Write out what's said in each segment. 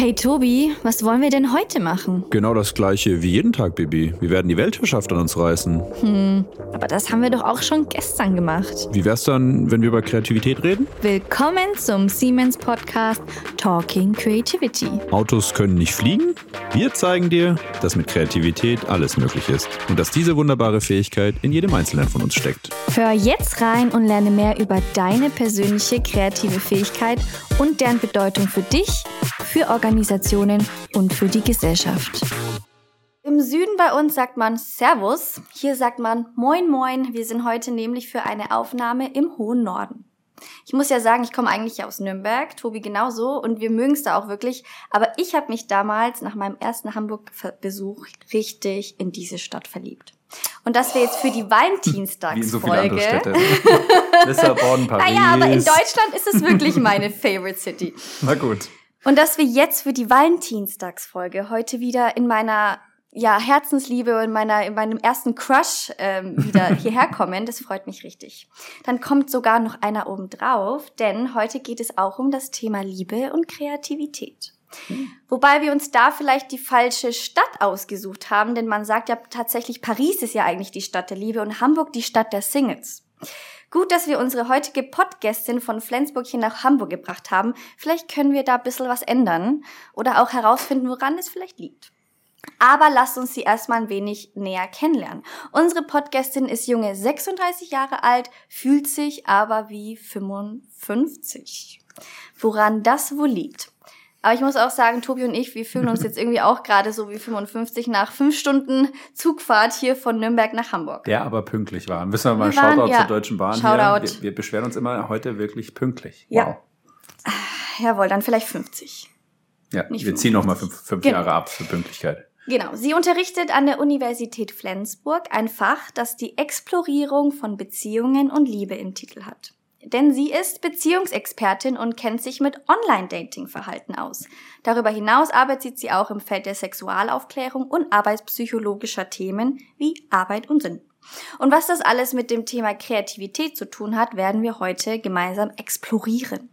Hey Tobi, was wollen wir denn heute machen? Genau das gleiche wie jeden Tag, Bibi. Wir werden die Weltherrschaft an uns reißen. Hm, aber das haben wir doch auch schon gestern gemacht. Wie wär's dann, wenn wir über Kreativität reden? Willkommen zum Siemens Podcast Talking Creativity. Autos können nicht fliegen? Wir zeigen dir, dass mit Kreativität alles möglich ist und dass diese wunderbare Fähigkeit in jedem Einzelnen von uns steckt. Hör jetzt rein und lerne mehr über deine persönliche kreative Fähigkeit und deren Bedeutung für dich, für Organisationen und für die Gesellschaft. Im Süden bei uns sagt man Servus, hier sagt man Moin Moin. Wir sind heute nämlich für eine Aufnahme im hohen Norden. Ich muss ja sagen, ich komme eigentlich aus Nürnberg, Tobi genauso und wir mögen es da auch wirklich. Aber ich habe mich damals nach meinem ersten Hamburg-Besuch richtig in diese Stadt verliebt. Und dass wir jetzt für die Valentinstagsfolge. Wie so Lissabon, Paris. Naja, aber in Deutschland ist es wirklich meine Favorite City. Na gut. Und dass wir jetzt für die Valentinstagsfolge heute wieder in meiner ja, Herzensliebe und meiner, in meinem ersten Crush ähm, wieder hierher kommen, das freut mich richtig. Dann kommt sogar noch einer oben drauf, denn heute geht es auch um das Thema Liebe und Kreativität. Wobei wir uns da vielleicht die falsche Stadt ausgesucht haben, denn man sagt ja tatsächlich, Paris ist ja eigentlich die Stadt der Liebe und Hamburg die Stadt der Singles. Gut, dass wir unsere heutige Podgästin von Flensburg hier nach Hamburg gebracht haben. Vielleicht können wir da ein bisschen was ändern oder auch herausfinden, woran es vielleicht liegt. Aber lasst uns sie erstmal ein wenig näher kennenlernen. Unsere Podcastin ist junge 36 Jahre alt, fühlt sich aber wie 55. Woran das wohl liegt? Aber ich muss auch sagen, Tobi und ich, wir fühlen uns jetzt irgendwie auch gerade so wie 55 nach fünf Stunden Zugfahrt hier von Nürnberg nach Hamburg. Der aber pünktlich war. Müssen wir mal wir waren, Shoutout ja, zur Deutschen Bahn Shoutout. hier. Wir, wir, beschweren uns immer heute wirklich pünktlich. Wow. Ja. Jawohl, dann vielleicht 50. Ja, Nicht wir 50. ziehen nochmal fünf, fünf genau. Jahre ab für Pünktlichkeit. Genau. Sie unterrichtet an der Universität Flensburg ein Fach, das die Explorierung von Beziehungen und Liebe im Titel hat. Denn sie ist Beziehungsexpertin und kennt sich mit Online-Dating-Verhalten aus. Darüber hinaus arbeitet sie auch im Feld der Sexualaufklärung und arbeitspsychologischer Themen wie Arbeit und Sinn. Und was das alles mit dem Thema Kreativität zu tun hat, werden wir heute gemeinsam explorieren.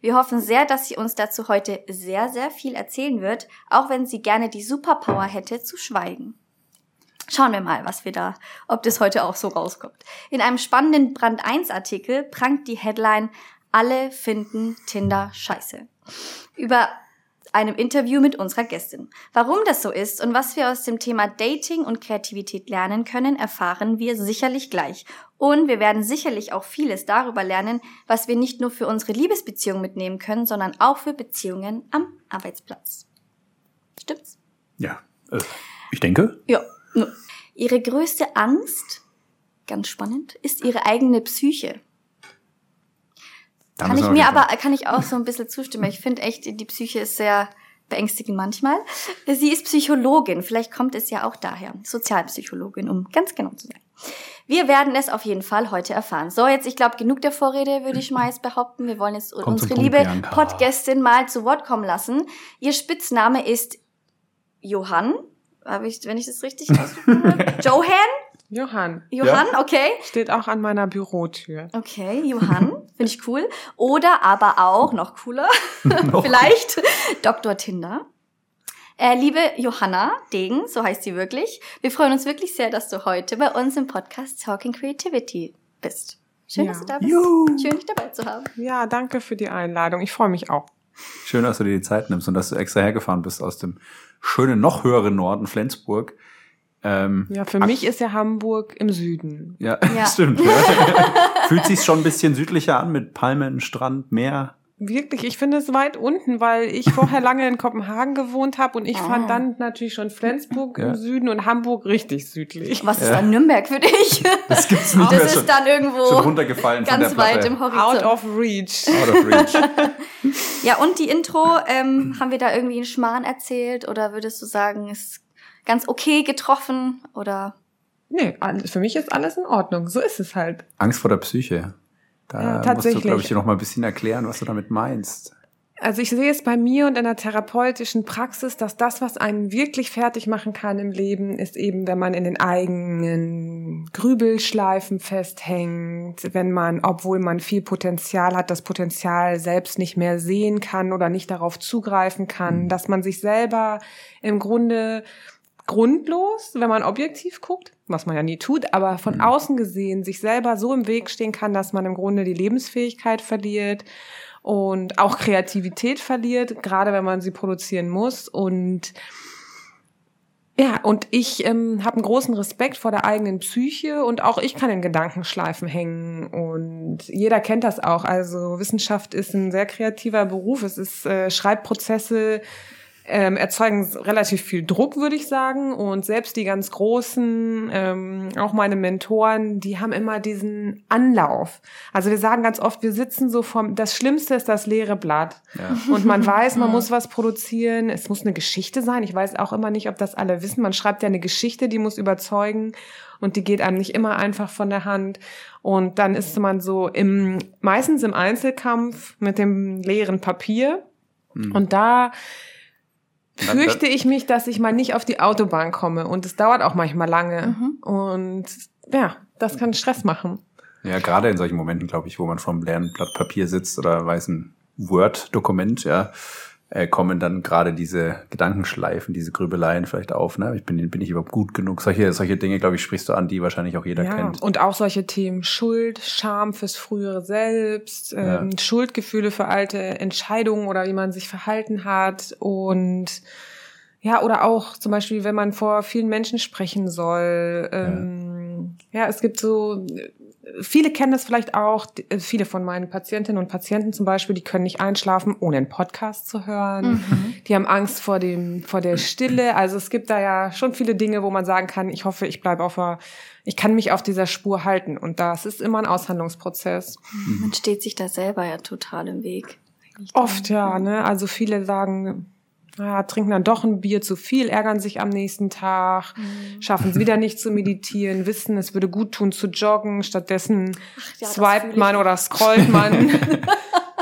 Wir hoffen sehr, dass sie uns dazu heute sehr, sehr viel erzählen wird, auch wenn sie gerne die Superpower hätte zu schweigen. Schauen wir mal, was wir da, ob das heute auch so rauskommt. In einem spannenden Brand 1 Artikel prangt die Headline Alle finden Tinder scheiße. Über einem Interview mit unserer Gästin. Warum das so ist und was wir aus dem Thema Dating und Kreativität lernen können, erfahren wir sicherlich gleich. Und wir werden sicherlich auch vieles darüber lernen, was wir nicht nur für unsere Liebesbeziehung mitnehmen können, sondern auch für Beziehungen am Arbeitsplatz. Stimmt's? Ja, äh, ich denke. Ja. Ihre größte Angst, ganz spannend, ist ihre eigene Psyche. Da kann ich mir aber, kann ich auch so ein bisschen zustimmen. Ich finde echt, die Psyche ist sehr beängstigend manchmal. Sie ist Psychologin, vielleicht kommt es ja auch daher. Sozialpsychologin, um ganz genau zu sein. Wir werden es auf jeden Fall heute erfahren. So, jetzt, ich glaube, genug der Vorrede, würde ich mal jetzt behaupten. Wir wollen jetzt Kommt unsere liebe Podgästin mal zu Wort kommen lassen. Ihr Spitzname ist Johann habe ich, wenn ich das richtig ausgesprochen habe? Johan? Johann. Johann, ja. okay. Steht auch an meiner Bürotür. Okay, Johann, finde ich cool. Oder aber auch, noch cooler, vielleicht Dr. Tinder. Äh, liebe Johanna Degen, so heißt sie wirklich, wir freuen uns wirklich sehr, dass du heute bei uns im Podcast Talking Creativity bist. Schön, ja. dass du da bist. Juhu. Schön, dich dabei zu haben. Ja, danke für die Einladung. Ich freue mich auch. Schön, dass du dir die Zeit nimmst und dass du extra hergefahren bist aus dem schönen, noch höheren Norden, Flensburg. Ähm, ja, für mich ist ja Hamburg im Süden. Ja, ja. stimmt. Ja. Fühlt sich schon ein bisschen südlicher an mit Palmen, Strand, Meer. Wirklich, ich finde es weit unten, weil ich vorher lange in Kopenhagen gewohnt habe und ich oh. fand dann natürlich schon Flensburg ja. im Süden und Hamburg richtig südlich. Was ist ja. dann Nürnberg für dich? Das gibt's nicht Das mehr ist schon, dann irgendwo schon runtergefallen ganz weit im Horizont. Out of reach. Out of reach. ja, und die Intro, ähm, haben wir da irgendwie einen Schmarrn erzählt oder würdest du sagen, ist ganz okay getroffen oder? Nee, für mich ist alles in Ordnung. So ist es halt. Angst vor der Psyche. Da ja, musst du, glaube ich, noch mal ein bisschen erklären, was du damit meinst. Also ich sehe es bei mir und in der therapeutischen Praxis, dass das, was einen wirklich fertig machen kann im Leben, ist eben, wenn man in den eigenen Grübelschleifen festhängt, wenn man, obwohl man viel Potenzial hat, das Potenzial selbst nicht mehr sehen kann oder nicht darauf zugreifen kann, mhm. dass man sich selber im Grunde grundlos, wenn man objektiv guckt, was man ja nie tut, aber von mhm. außen gesehen sich selber so im Weg stehen kann, dass man im Grunde die Lebensfähigkeit verliert und auch Kreativität verliert, gerade wenn man sie produzieren muss. Und ja, und ich ähm, habe einen großen Respekt vor der eigenen Psyche und auch ich kann in Gedankenschleifen hängen und jeder kennt das auch. Also Wissenschaft ist ein sehr kreativer Beruf. Es ist äh, Schreibprozesse ähm, erzeugen relativ viel Druck, würde ich sagen. Und selbst die ganz Großen, ähm, auch meine Mentoren, die haben immer diesen Anlauf. Also wir sagen ganz oft, wir sitzen so vom, das Schlimmste ist das leere Blatt. Ja. Und man weiß, man muss was produzieren. Es muss eine Geschichte sein. Ich weiß auch immer nicht, ob das alle wissen. Man schreibt ja eine Geschichte, die muss überzeugen. Und die geht einem nicht immer einfach von der Hand. Und dann ist man so im, meistens im Einzelkampf mit dem leeren Papier. Mhm. Und da fürchte ich mich, dass ich mal nicht auf die Autobahn komme. Und es dauert auch manchmal lange. Mhm. Und ja, das kann Stress machen. Ja, gerade in solchen Momenten, glaube ich, wo man vom leeren Blatt Papier sitzt oder weiß ein Word-Dokument, ja, äh, kommen dann gerade diese Gedankenschleifen, diese Grübeleien vielleicht auf. Ne? Ich bin, bin ich überhaupt gut genug? Solche, solche Dinge, glaube ich, sprichst du an, die wahrscheinlich auch jeder ja, kennt. Und auch solche Themen Schuld, Scham fürs frühere Selbst, ja. ähm, Schuldgefühle für alte Entscheidungen oder wie man sich verhalten hat und ja, oder auch zum Beispiel, wenn man vor vielen Menschen sprechen soll. Ähm, ja. ja, es gibt so viele kennen das vielleicht auch, äh, viele von meinen Patientinnen und Patienten zum Beispiel, die können nicht einschlafen, ohne einen Podcast zu hören. Mhm. Die haben Angst vor dem, vor der Stille. Also es gibt da ja schon viele Dinge, wo man sagen kann, ich hoffe, ich bleibe auf der, ich kann mich auf dieser Spur halten. Und das ist immer ein Aushandlungsprozess. Man steht sich da selber ja total im Weg. Oft ja, ne? Also viele sagen, ja, trinken dann doch ein Bier zu viel, ärgern sich am nächsten Tag, mhm. schaffen es wieder nicht zu meditieren, wissen, es würde gut tun zu joggen, stattdessen ja, swipet man oder scrollt man.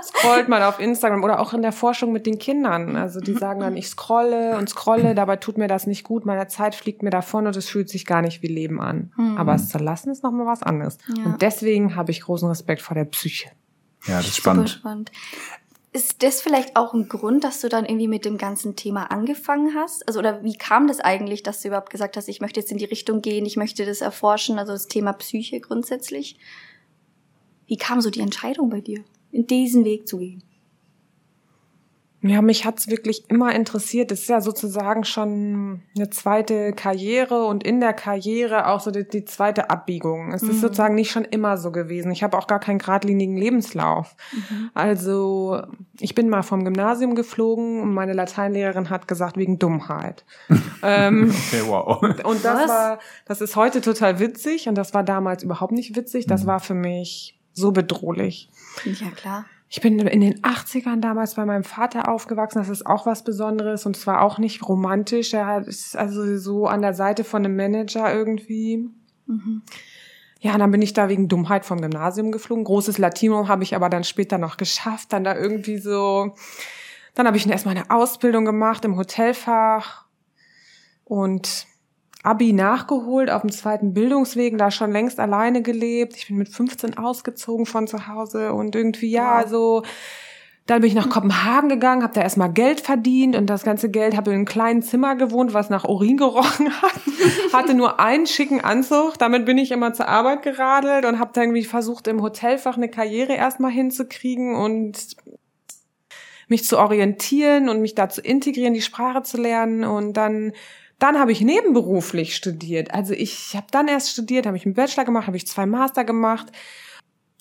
scrollt man auf Instagram oder auch in der Forschung mit den Kindern. Also die sagen dann, ich scrolle und scrolle, dabei tut mir das nicht gut, meine Zeit fliegt mir davon und es fühlt sich gar nicht wie Leben an. Mhm. Aber es zu lassen ist nochmal was anderes. Ja. Und deswegen habe ich großen Respekt vor der Psyche. Ja, das ist spannend. spannend. Ist das vielleicht auch ein Grund, dass du dann irgendwie mit dem ganzen Thema angefangen hast? Also, oder wie kam das eigentlich, dass du überhaupt gesagt hast, ich möchte jetzt in die Richtung gehen, ich möchte das erforschen, also das Thema Psyche grundsätzlich? Wie kam so die Entscheidung bei dir, in diesen Weg zu gehen? Ja, mich hat's wirklich immer interessiert. Das ist ja sozusagen schon eine zweite Karriere und in der Karriere auch so die, die zweite Abbiegung. Es mhm. ist sozusagen nicht schon immer so gewesen. Ich habe auch gar keinen geradlinigen Lebenslauf. Mhm. Also ich bin mal vom Gymnasium geflogen und meine Lateinlehrerin hat gesagt, wegen Dummheit. ähm, okay, wow. Und das Was? war, das ist heute total witzig und das war damals überhaupt nicht witzig. Das mhm. war für mich so bedrohlich. Ja, klar. Ich bin in den 80ern damals bei meinem Vater aufgewachsen. Das ist auch was Besonderes und zwar auch nicht romantisch. Er ist also so an der Seite von einem Manager irgendwie. Mhm. Ja, dann bin ich da wegen Dummheit vom Gymnasium geflogen. Großes Latino habe ich aber dann später noch geschafft. Dann da irgendwie so. Dann habe ich erstmal eine Ausbildung gemacht im Hotelfach und Abi nachgeholt auf dem zweiten Bildungsweg, da schon längst alleine gelebt. Ich bin mit 15 ausgezogen von zu Hause und irgendwie ja, wow. so dann bin ich nach Kopenhagen gegangen, habe da erstmal Geld verdient und das ganze Geld habe in einem kleinen Zimmer gewohnt, was nach Urin gerochen hat. Hatte nur einen schicken Anzug, damit bin ich immer zur Arbeit geradelt und habe dann irgendwie versucht im Hotelfach eine Karriere erstmal hinzukriegen und mich zu orientieren und mich da zu integrieren, die Sprache zu lernen und dann dann habe ich nebenberuflich studiert. Also ich habe dann erst studiert, habe ich einen Bachelor gemacht, habe ich zwei Master gemacht.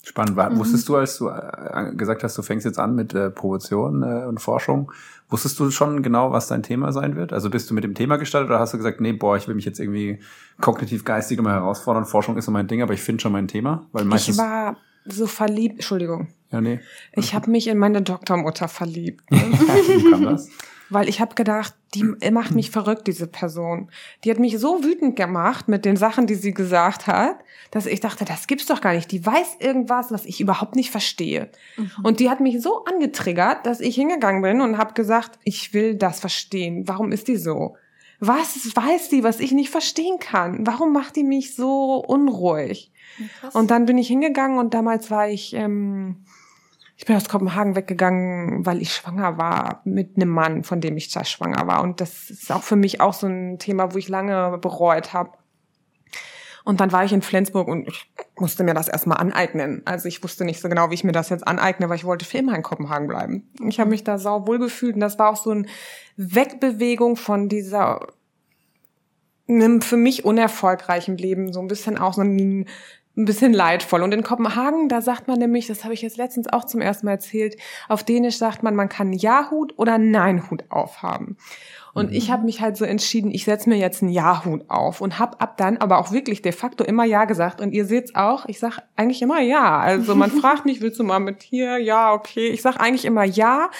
Spannend. War, mhm. Wusstest du, als du äh, gesagt hast, du fängst jetzt an mit äh, Promotion äh, und Forschung, wusstest du schon genau, was dein Thema sein wird? Also bist du mit dem Thema gestartet oder hast du gesagt, nee, boah, ich will mich jetzt irgendwie kognitiv geistig immer herausfordern, Forschung ist so mein Ding, aber ich finde schon mein Thema? Weil meistens ich war so verliebt, Entschuldigung. Ja, nee. Ich habe mich in meine Doktormutter verliebt. Wie kam das? Weil ich habe gedacht, die macht mich verrückt, diese Person. Die hat mich so wütend gemacht mit den Sachen, die sie gesagt hat, dass ich dachte, das gibt's doch gar nicht. Die weiß irgendwas, was ich überhaupt nicht verstehe. Mhm. Und die hat mich so angetriggert, dass ich hingegangen bin und habe gesagt, ich will das verstehen. Warum ist die so? Was weiß die, was ich nicht verstehen kann? Warum macht die mich so unruhig? Krass. Und dann bin ich hingegangen und damals war ich, ähm, ich bin aus Kopenhagen weggegangen, weil ich schwanger war mit einem Mann, von dem ich da schwanger war. Und das ist auch für mich auch so ein Thema, wo ich lange bereut habe. Und dann war ich in Flensburg und ich musste mir das erstmal aneignen. Also ich wusste nicht so genau, wie ich mir das jetzt aneigne, weil ich wollte für immer in Kopenhagen bleiben. Ich habe mich da sau wohl gefühlt und das war auch so eine Wegbewegung von dieser einem für mich unerfolgreichen Leben, so ein bisschen auch so ein ein bisschen leidvoll. Und in Kopenhagen, da sagt man nämlich, das habe ich jetzt letztens auch zum ersten Mal erzählt, auf Dänisch sagt man, man kann Ja-Hut oder Nein-Hut aufhaben. Und mhm. ich habe mich halt so entschieden, ich setze mir jetzt einen Ja-Hut auf und habe ab dann aber auch wirklich de facto immer Ja gesagt. Und ihr seht's auch, ich sag eigentlich immer Ja. Also man fragt mich, willst du mal mit hier? Ja, okay. Ich sag eigentlich immer Ja,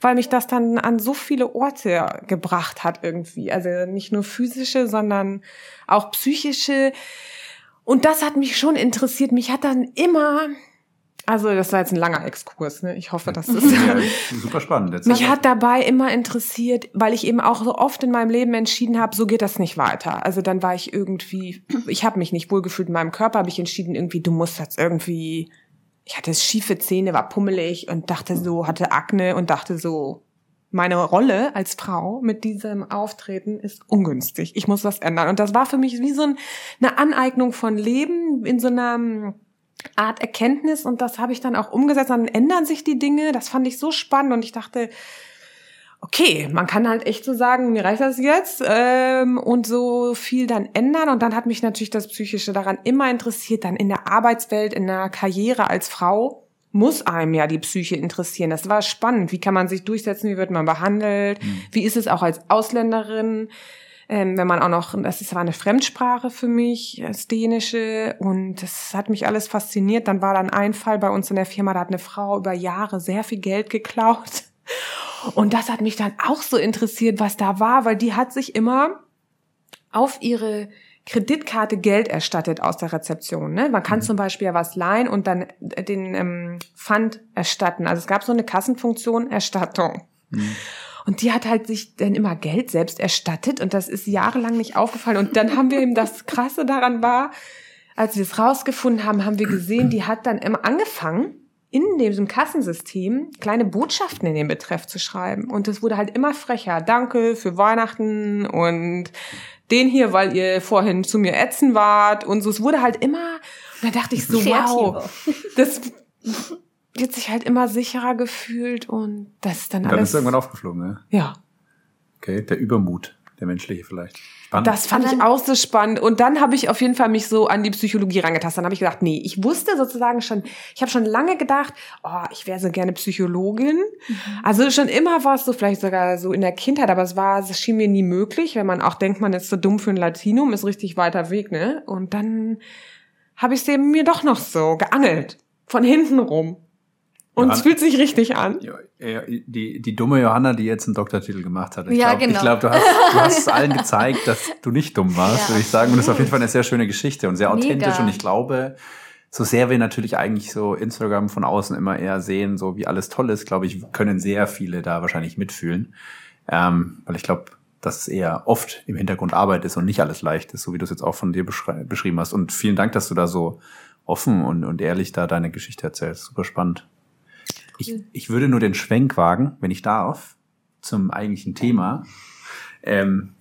weil mich das dann an so viele Orte gebracht hat irgendwie. Also nicht nur physische, sondern auch psychische und das hat mich schon interessiert. Mich hat dann immer, also das war jetzt ein langer Exkurs, ne? Ich hoffe, das ist ja, super spannend. Jetzt mich hat dabei immer interessiert, weil ich eben auch so oft in meinem Leben entschieden habe, so geht das nicht weiter. Also dann war ich irgendwie, ich habe mich nicht wohlgefühlt in meinem Körper, habe ich entschieden irgendwie, du musst jetzt irgendwie, ich hatte schiefe Zähne, war pummelig und dachte so, hatte Akne und dachte so, meine Rolle als Frau mit diesem Auftreten ist ungünstig. Ich muss das ändern. Und das war für mich wie so eine Aneignung von Leben in so einer hm, Art Erkenntnis. Und das habe ich dann auch umgesetzt. Dann ändern sich die Dinge. Das fand ich so spannend. Und ich dachte, okay, man kann halt echt so sagen, mir reicht das jetzt ähm, und so viel dann ändern. Und dann hat mich natürlich das Psychische daran immer interessiert, dann in der Arbeitswelt, in der Karriere als Frau muss einem ja die Psyche interessieren. Das war spannend. Wie kann man sich durchsetzen? Wie wird man behandelt? Mhm. Wie ist es auch als Ausländerin? Ähm, wenn man auch noch, das war eine Fremdsprache für mich, das Dänische, und das hat mich alles fasziniert. Dann war dann ein Fall bei uns in der Firma, da hat eine Frau über Jahre sehr viel Geld geklaut. Und das hat mich dann auch so interessiert, was da war, weil die hat sich immer auf ihre Kreditkarte Geld erstattet aus der Rezeption. Ne? Man kann mhm. zum Beispiel ja was leihen und dann den ähm, Pfand erstatten. Also es gab so eine Kassenfunktion Erstattung. Mhm. Und die hat halt sich dann immer Geld selbst erstattet und das ist jahrelang nicht aufgefallen. Und dann haben wir eben das Krasse daran war, als wir es rausgefunden haben, haben wir gesehen, die hat dann immer angefangen, in diesem Kassensystem kleine Botschaften in den Betreff zu schreiben. Und es wurde halt immer frecher. Danke für Weihnachten und den hier, weil ihr vorhin zu mir ätzen wart und so. Es wurde halt immer, da dachte ich so, wow, das wird sich halt immer sicherer gefühlt und das ist dann alles. Dann ist irgendwann aufgeflogen, ne? Ja. Okay, der Übermut, der menschliche vielleicht. Spannend. Das fand ich auch so spannend. Und dann habe ich auf jeden Fall mich so an die Psychologie rangetastet. Dann habe ich gedacht, nee, ich wusste sozusagen schon, ich habe schon lange gedacht, oh, ich wäre so gerne Psychologin. Mhm. Also schon immer war es so, vielleicht sogar so in der Kindheit, aber es war, es schien mir nie möglich, wenn man auch denkt, man ist so dumm für ein Latinum, ist richtig weiter Weg, ne? Und dann habe ich es mir doch noch so geangelt. Von hinten rum. Und es fühlt sich richtig an. Die, die dumme Johanna, die jetzt einen Doktortitel gemacht hat. Ich ja, glaub, genau. Ich glaube, du hast, du hast es allen gezeigt, dass du nicht dumm warst, ja. würde ich sagen. Und das ist auf jeden Fall eine sehr schöne Geschichte und sehr authentisch. Mega. Und ich glaube, so sehr wir natürlich eigentlich so Instagram von außen immer eher sehen, so wie alles toll ist, glaube ich, können sehr viele da wahrscheinlich mitfühlen. Ähm, weil ich glaube, dass es eher oft im Hintergrund Arbeit ist und nicht alles leicht ist, so wie du es jetzt auch von dir beschrieben hast. Und vielen Dank, dass du da so offen und, und ehrlich da deine Geschichte erzählst. Super spannend. Ich, ich würde nur den Schwenk wagen, wenn ich darf, zum eigentlichen Thema. Ähm,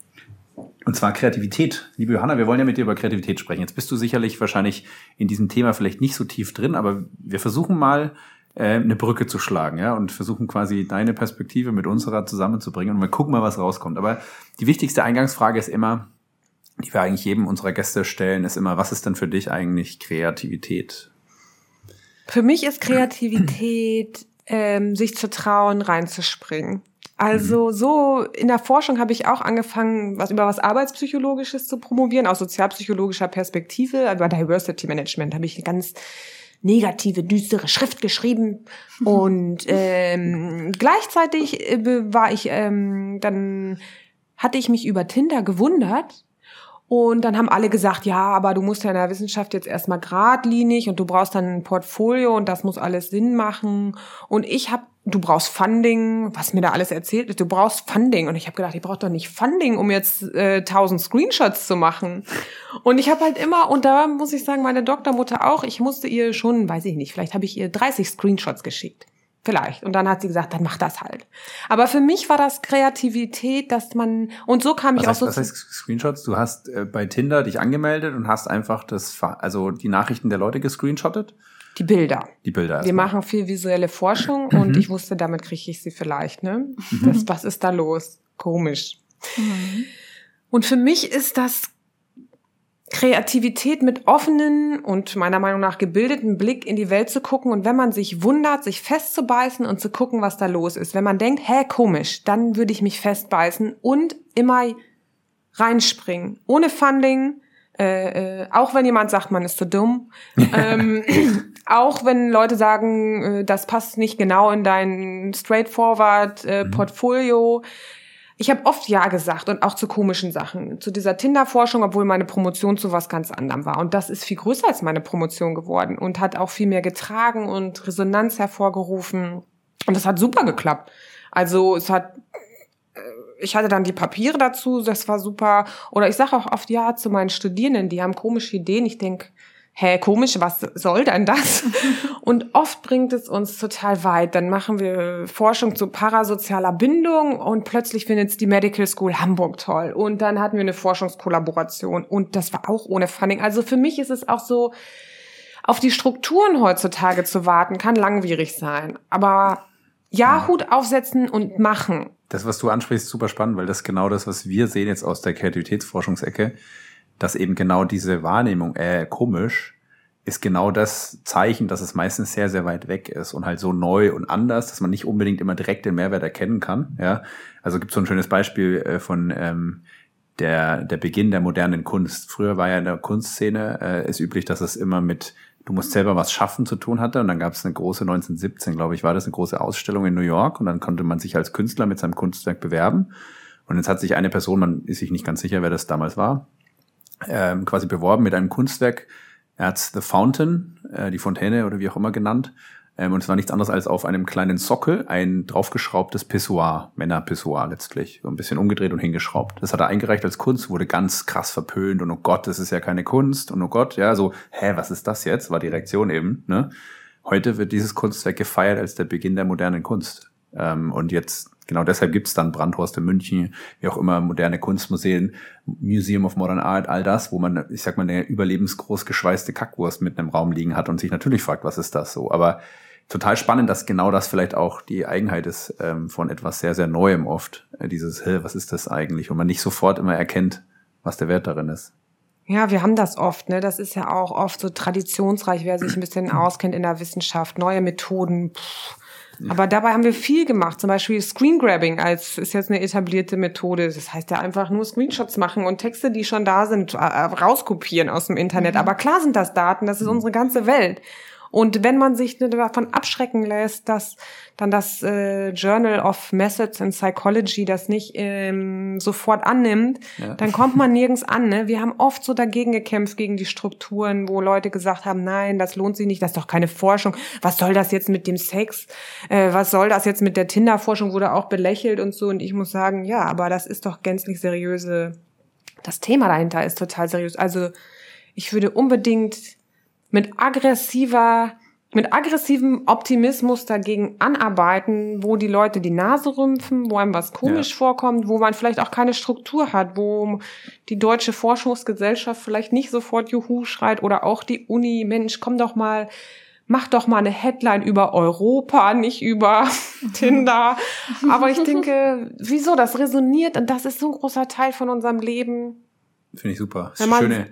und zwar Kreativität. Liebe Johanna, wir wollen ja mit dir über Kreativität sprechen. Jetzt bist du sicherlich wahrscheinlich in diesem Thema vielleicht nicht so tief drin, aber wir versuchen mal äh, eine Brücke zu schlagen, ja, und versuchen quasi deine Perspektive mit unserer zusammenzubringen und wir gucken mal, was rauskommt. Aber die wichtigste Eingangsfrage ist immer, die wir eigentlich jedem unserer Gäste stellen, ist immer, was ist denn für dich eigentlich Kreativität? Für mich ist Kreativität, ähm, sich zu trauen, reinzuspringen. Also mhm. so in der Forschung habe ich auch angefangen, was über was Arbeitspsychologisches zu promovieren, aus sozialpsychologischer Perspektive, über Diversity Management habe ich ganz negative, düstere Schrift geschrieben. Und ähm, gleichzeitig äh, war ich ähm, dann hatte ich mich über Tinder gewundert, und dann haben alle gesagt, ja, aber du musst ja in der Wissenschaft jetzt erstmal geradlinig und du brauchst dann ein Portfolio und das muss alles Sinn machen. Und ich habe, du brauchst Funding, was mir da alles erzählt ist, du brauchst Funding. Und ich habe gedacht, ich brauche doch nicht Funding, um jetzt äh, 1000 Screenshots zu machen. Und ich habe halt immer, und da muss ich sagen, meine Doktormutter auch, ich musste ihr schon, weiß ich nicht, vielleicht habe ich ihr 30 Screenshots geschickt. Vielleicht. Und dann hat sie gesagt, dann mach das halt. Aber für mich war das Kreativität, dass man, und so kam was ich heißt, auch so. Was heißt Screenshots? Du hast äh, bei Tinder dich angemeldet und hast einfach das, also die Nachrichten der Leute gescreenshottet? Die Bilder. Die Bilder. Wir machen viel visuelle Forschung und Mhm. ich wusste, damit kriege ich sie vielleicht, ne? Das, was ist da los? Komisch. Und für mich ist das Kreativität mit offenen und meiner Meinung nach gebildeten Blick in die Welt zu gucken und wenn man sich wundert, sich festzubeißen und zu gucken, was da los ist. Wenn man denkt, hä, komisch, dann würde ich mich festbeißen und immer reinspringen. Ohne Funding, äh, äh, auch wenn jemand sagt, man ist zu dumm. ähm, auch wenn Leute sagen, äh, das passt nicht genau in dein straightforward äh, Portfolio. Ich habe oft Ja gesagt und auch zu komischen Sachen. Zu dieser Tinder-Forschung, obwohl meine Promotion zu was ganz anderem war. Und das ist viel größer als meine Promotion geworden und hat auch viel mehr getragen und Resonanz hervorgerufen. Und das hat super geklappt. Also es hat äh, ich hatte dann die Papiere dazu, das war super. Oder ich sage auch oft ja zu meinen Studierenden, die haben komische Ideen. Ich denk, hä, komisch, was soll denn das? Und oft bringt es uns total weit. Dann machen wir Forschung zu parasozialer Bindung und plötzlich findet es die Medical School Hamburg toll. Und dann hatten wir eine Forschungskollaboration und das war auch ohne Funding. Also für mich ist es auch so, auf die Strukturen heutzutage zu warten, kann langwierig sein. Aber ja, Hut aufsetzen und machen. Das, was du ansprichst, ist super spannend, weil das ist genau das, was wir sehen jetzt aus der Kreativitätsforschungsecke, dass eben genau diese Wahrnehmung, äh, komisch, ist genau das Zeichen, dass es meistens sehr, sehr weit weg ist und halt so neu und anders, dass man nicht unbedingt immer direkt den Mehrwert erkennen kann. Ja, also gibt so ein schönes Beispiel äh, von ähm, der der Beginn der modernen Kunst. Früher war ja in der Kunstszene äh, ist üblich, dass es immer mit du musst selber was schaffen zu tun hatte und dann gab es eine große 1917, glaube ich, war das eine große Ausstellung in New York und dann konnte man sich als Künstler mit seinem Kunstwerk bewerben und jetzt hat sich eine Person, man ist sich nicht ganz sicher, wer das damals war, ähm, quasi beworben mit einem Kunstwerk. Er hat The Fountain, äh, die Fontäne oder wie auch immer genannt. Ähm, und es war nichts anderes als auf einem kleinen Sockel ein draufgeschraubtes Pissoir, Männerpissoir letztlich. So ein bisschen umgedreht und hingeschraubt. Das hat er eingereicht als Kunst, wurde ganz krass verpönt und oh Gott, das ist ja keine Kunst und oh Gott, ja, so, hä, was ist das jetzt? War die Reaktion eben, ne? Heute wird dieses Kunstwerk gefeiert als der Beginn der modernen Kunst. Ähm, und jetzt, genau deshalb gibt's dann Brandhorst in München, wie auch immer, moderne Kunstmuseen, Museum of Modern Art, all das, wo man, ich sag mal, eine überlebensgroß geschweißte Kackwurst mitten im Raum liegen hat und sich natürlich fragt, was ist das so? Aber total spannend, dass genau das vielleicht auch die Eigenheit ist ähm, von etwas sehr, sehr Neuem oft. Äh, dieses, hä, was ist das eigentlich? Und man nicht sofort immer erkennt, was der Wert darin ist. Ja, wir haben das oft, ne? Das ist ja auch oft so traditionsreich, wer sich ein bisschen auskennt in der Wissenschaft, neue Methoden. Pff. Aber dabei haben wir viel gemacht. Zum Beispiel Screen Grabbing als ist jetzt eine etablierte Methode. Das heißt ja einfach nur Screenshots machen und Texte, die schon da sind, äh, rauskopieren aus dem Internet. Aber klar sind das Daten, das ist unsere ganze Welt. Und wenn man sich davon abschrecken lässt, dass dann das äh, Journal of Methods in Psychology das nicht ähm, sofort annimmt, Ja. dann kommt man nirgends an. Ne? Wir haben oft so dagegen gekämpft gegen die Strukturen, wo Leute gesagt haben, nein, das lohnt sich nicht, das ist doch keine Forschung. Was soll das jetzt mit dem Sex? Äh, was soll das jetzt mit der Tinder-Forschung? Wurde auch belächelt und so. Und ich muss sagen, ja, aber das ist doch gänzlich seriöse. Das Thema dahinter ist total seriös. Also ich würde unbedingt mit aggressiver, mit aggressivem Optimismus dagegen anarbeiten, wo die Leute die Nase rümpfen, wo einem was komisch Ja. vorkommt, wo man vielleicht auch keine Struktur hat, wo die deutsche Forschungsgesellschaft vielleicht nicht sofort Juhu schreit oder auch die Uni, Mensch, komm doch mal, mach doch mal eine Headline über Europa, nicht über Tinder. Aber ich denke, wieso, das resoniert und das ist so ein großer Teil von unserem Leben. Finde ich super. Schöne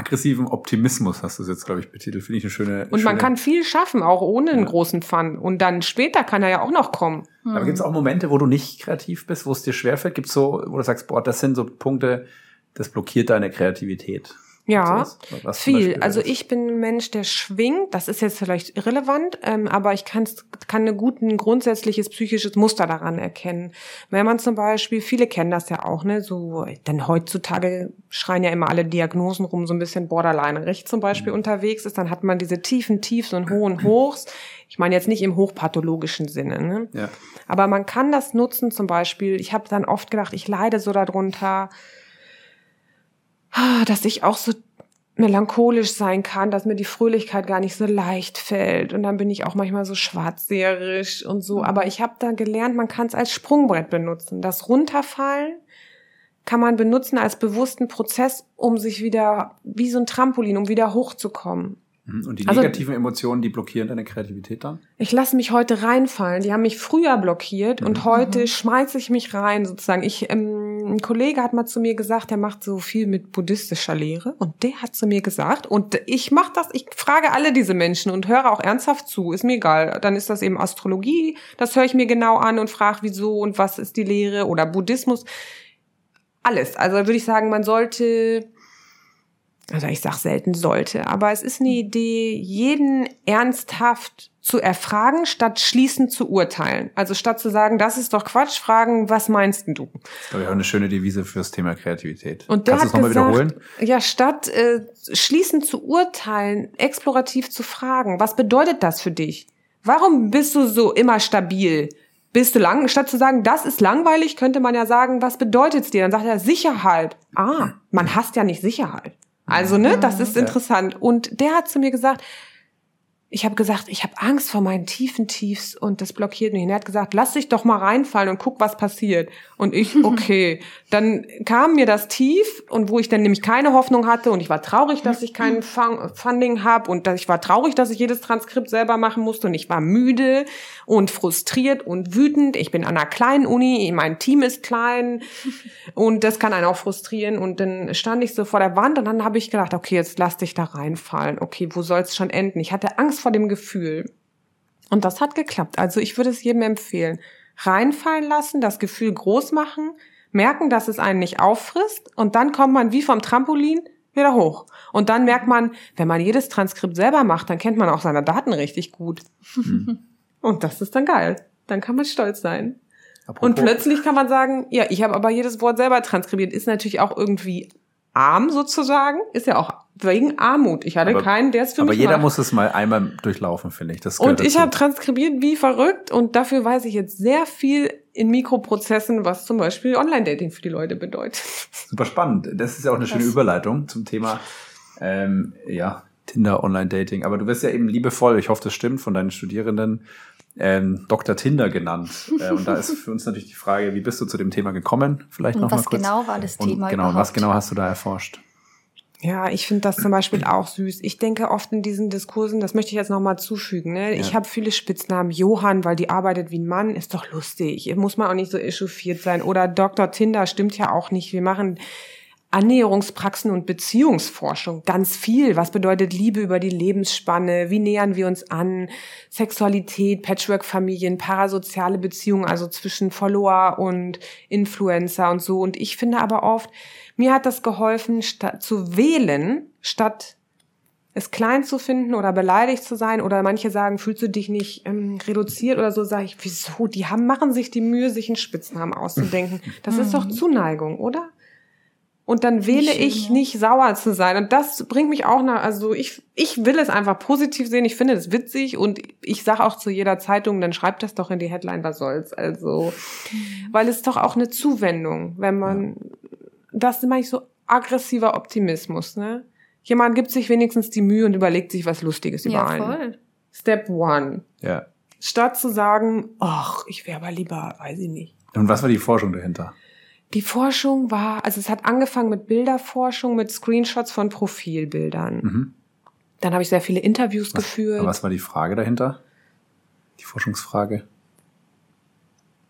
aggressiven Optimismus hast du es jetzt, glaube ich, betitelt. Finde ich eine schöne. Und man schöne, kann viel schaffen, auch ohne einen Ja. großen Fun. Und dann später kann er ja auch noch kommen. Aber gibt es auch Momente, wo du nicht kreativ bist, wo es dir schwerfällt? Gibt es so, wo du sagst, boah, das sind so Punkte, das blockiert deine Kreativität? Ja, zum viel. Also ich bin ein Mensch, der schwingt. Das ist jetzt vielleicht irrelevant, ähm, aber ich kann's, kann ein guten grundsätzliches psychisches Muster daran erkennen. Wenn man zum Beispiel, viele kennen das ja auch, ne, so, denn heutzutage schreien ja immer alle Diagnosen rum, so ein bisschen borderline recht zum Mhm. Beispiel unterwegs ist, dann hat man diese tiefen Tiefs und hohen Hochs. Ich meine jetzt nicht im hochpathologischen Sinne, ne? Ja. Aber man kann das nutzen, zum Beispiel, ich habe dann oft gedacht, ich leide so darunter, dass ich auch so melancholisch sein kann, dass mir die Fröhlichkeit gar nicht so leicht fällt. Und dann bin ich auch manchmal so schwarzseherisch und so. Aber ich habe da gelernt, man kann es als Sprungbrett benutzen. Das Runterfallen kann man benutzen als bewussten Prozess, um sich wieder, wie so ein Trampolin, um wieder hochzukommen. Mhm. Und die Also- negativen Emotionen, die blockieren deine Kreativität dann? Ich lasse mich heute reinfallen. Die haben mich früher blockiert und Mhm. heute schmeiße ich mich rein sozusagen. Ich, ähm, ein Kollege hat mal zu mir gesagt, der macht so viel mit buddhistischer Lehre und der hat zu mir gesagt und ich mache das. Ich frage alle diese Menschen und höre auch ernsthaft zu. Ist mir egal. Dann ist das eben Astrologie. Das höre ich mir genau an und frage, wieso und was ist die Lehre oder Buddhismus. Alles. Also würde ich sagen, man sollte also ich sag selten sollte, aber es ist eine Idee, jeden ernsthaft zu erfragen, statt schließend zu urteilen. Also statt zu sagen, das ist doch Quatsch, fragen, was meinst denn du? Das ist, glaube ich, auch eine schöne Devise fürs Thema Kreativität. Und der Kannst du nochmal wiederholen? ja, statt äh, schließend zu urteilen, explorativ zu fragen, was bedeutet das für dich? Warum bist du so immer stabil? Bist du lang, statt zu sagen, das ist langweilig, könnte man ja sagen, was bedeutet's dir? Dann sagt er Sicherheit. Ah, man hasst ja nicht Sicherheit. Also, ne, das ist interessant. Und der hat zu mir gesagt, ich habe gesagt, ich habe Angst vor meinen tiefen Tiefs und das blockiert mich. Und er hat gesagt, lass dich doch mal reinfallen und guck, was passiert. Und ich, okay. Dann kam mir das tief und wo ich dann nämlich keine Hoffnung hatte und ich war traurig, dass ich kein Fun- Funding habe und ich war traurig, dass ich jedes Transkript selber machen musste und ich war müde und frustriert und wütend. Ich bin an einer kleinen Uni, mein Team ist klein und das kann einen auch frustrieren. Und dann stand ich so vor der Wand und dann habe ich gedacht, okay, jetzt lass dich da reinfallen. Okay, wo soll es schon enden? Ich hatte Angst vor dem Gefühl. Und das hat geklappt. Also ich würde es jedem empfehlen. Reinfallen lassen, das Gefühl groß machen, merken, dass es einen nicht auffrisst und dann kommt man wie vom Trampolin wieder hoch. Und dann merkt man, wenn man jedes Transkript selber macht, dann kennt man auch seine Daten richtig gut. Und das ist dann geil. Dann kann man stolz sein. Apropos- Und plötzlich kann man sagen, ja, ich habe aber jedes Wort selber transkribiert. Ist natürlich auch irgendwie arm sozusagen. Ist ja auch wegen Armut. Ich hatte Aber- keinen, der es für Aber mich jeder macht. muss es mal einmal durchlaufen, finde ich. Das Und ich habe transkribiert wie verrückt und dafür weiß ich jetzt sehr viel in Mikroprozessen, was zum Beispiel Online-Dating für die Leute bedeutet. Super spannend. Das ist ja auch eine schöne Überleitung zum Thema, ähm, ja, Tinder, Online-Dating. Aber du wirst ja eben liebevoll, ich hoffe, das stimmt, von deinen Studierenden, ähm, Dr. Tinder genannt. Äh, und da ist für uns natürlich die Frage, wie bist du zu dem Thema gekommen? Vielleicht Und noch mal was kurz. genau war das und Thema Genau, was überhaupt? genau hast du da erforscht? Ja, ich finde das zum Beispiel auch süß. Ich denke oft in diesen Diskursen, das möchte ich jetzt nochmal zufügen, ne? Ich Ja. habe viele Spitznamen. Johann, weil die arbeitet wie ein Mann, ist doch lustig. Muss man auch nicht so echauffiert sein. Oder Dr. Tinder stimmt ja auch nicht. Wir machen Annäherungspraxen und Beziehungsforschung. Ganz viel. Was bedeutet Liebe über die Lebensspanne? Wie nähern wir uns an? Sexualität, Patchwork-Familien, parasoziale Beziehungen, also zwischen Follower und Influencer und so. Und ich finde aber oft, mir hat das geholfen, statt zu wählen, statt es klein zu finden oder beleidigt zu sein oder manche sagen, fühlst du dich nicht ähm, reduziert oder so, sage ich, wieso? Die haben, machen sich die Mühe, sich einen Spitznamen auszudenken. Das ist doch Zuneigung, oder? Und dann wähle schön, ich ja. nicht sauer zu sein. Und das bringt mich auch nach, also ich, ich will es einfach positiv sehen. Ich finde das witzig und ich sage auch zu jeder Zeitung, dann schreibt das doch in die Headline, was soll's. Also, weil es doch auch eine Zuwendung, wenn man, das meine ich so aggressiver Optimismus, ne? Jemand gibt sich wenigstens die Mühe und überlegt sich was Lustiges über Ja, einen. voll. Step one. Ja. Statt zu sagen, ach, ich wäre aber lieber, weiß ich nicht. Und was war die Forschung dahinter? Die Forschung war, also es hat angefangen mit Bilderforschung, mit Screenshots von Profilbildern. Mhm. Dann habe ich sehr viele Interviews Was, geführt. was war die Frage dahinter? Die Forschungsfrage?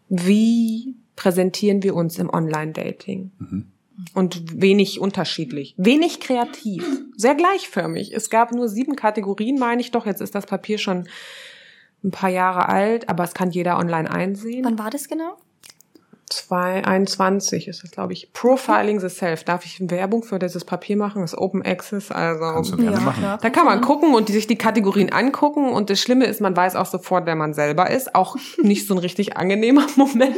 Wie präsentieren wir uns im Online-Dating? Mhm. Und wenig unterschiedlich. Wenig kreativ. Sehr gleichförmig. Es gab nur sieben Kategorien, meine ich doch. Jetzt ist das Papier schon ein paar Jahre alt, aber es kann jeder online einsehen. Wann war das genau? 2021 ist das, glaube ich. Profiling the Self. Darf ich Werbung für dieses Papier machen? Das ist Open Access. Also Kannst du gerne Ja, machen. da kann man gucken und die, sich die Kategorien angucken. Und das Schlimme ist, man weiß auch sofort, wer man selber ist. Auch nicht so ein richtig angenehmer Moment.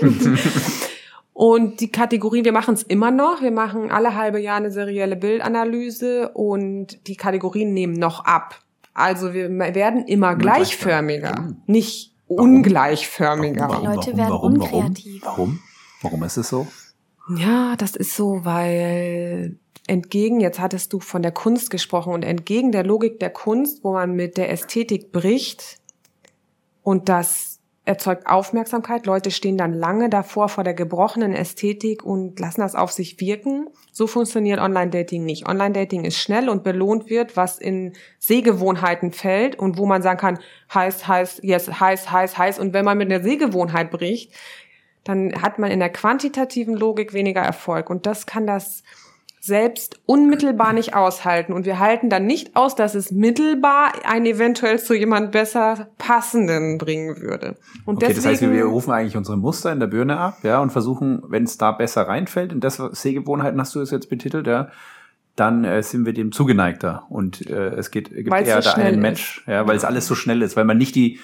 Und die Kategorien, wir machen es immer noch. Wir machen alle halbe Jahr eine serielle Bildanalyse und die Kategorien nehmen noch ab. Also wir werden immer gleichförmiger, gleichförmiger. nicht Warum? ungleichförmiger. Die Leute werden unkreativ. Warum? Warum ist es so? Ja, das ist so, weil entgegen, jetzt hattest du von der Kunst gesprochen und entgegen der Logik der Kunst, wo man mit der Ästhetik bricht und das erzeugt Aufmerksamkeit. Leute stehen dann lange davor vor der gebrochenen Ästhetik und lassen das auf sich wirken. So funktioniert Online-Dating nicht. Online-Dating ist schnell und belohnt wird, was in Sehgewohnheiten fällt und wo man sagen kann, heiß, heiß, yes, heiß, heiß, heiß. Und wenn man mit der Sehgewohnheit bricht, dann hat man in der quantitativen Logik weniger Erfolg. Und das kann das selbst unmittelbar nicht aushalten. Und wir halten dann nicht aus, dass es mittelbar einen eventuell zu jemand besser passenden bringen würde. Und Okay, das heißt, wir, deswegen, rufen eigentlich unsere Muster in der Birne ab, ja, und versuchen, wenn es da besser reinfällt, in das Sehgewohnheiten hast du es jetzt betitelt, ja, dann äh, sind wir dem zugeneigter und äh, es geht gibt Weil's eher so da einen Match, ja, weil es alles so schnell ist, weil man nicht die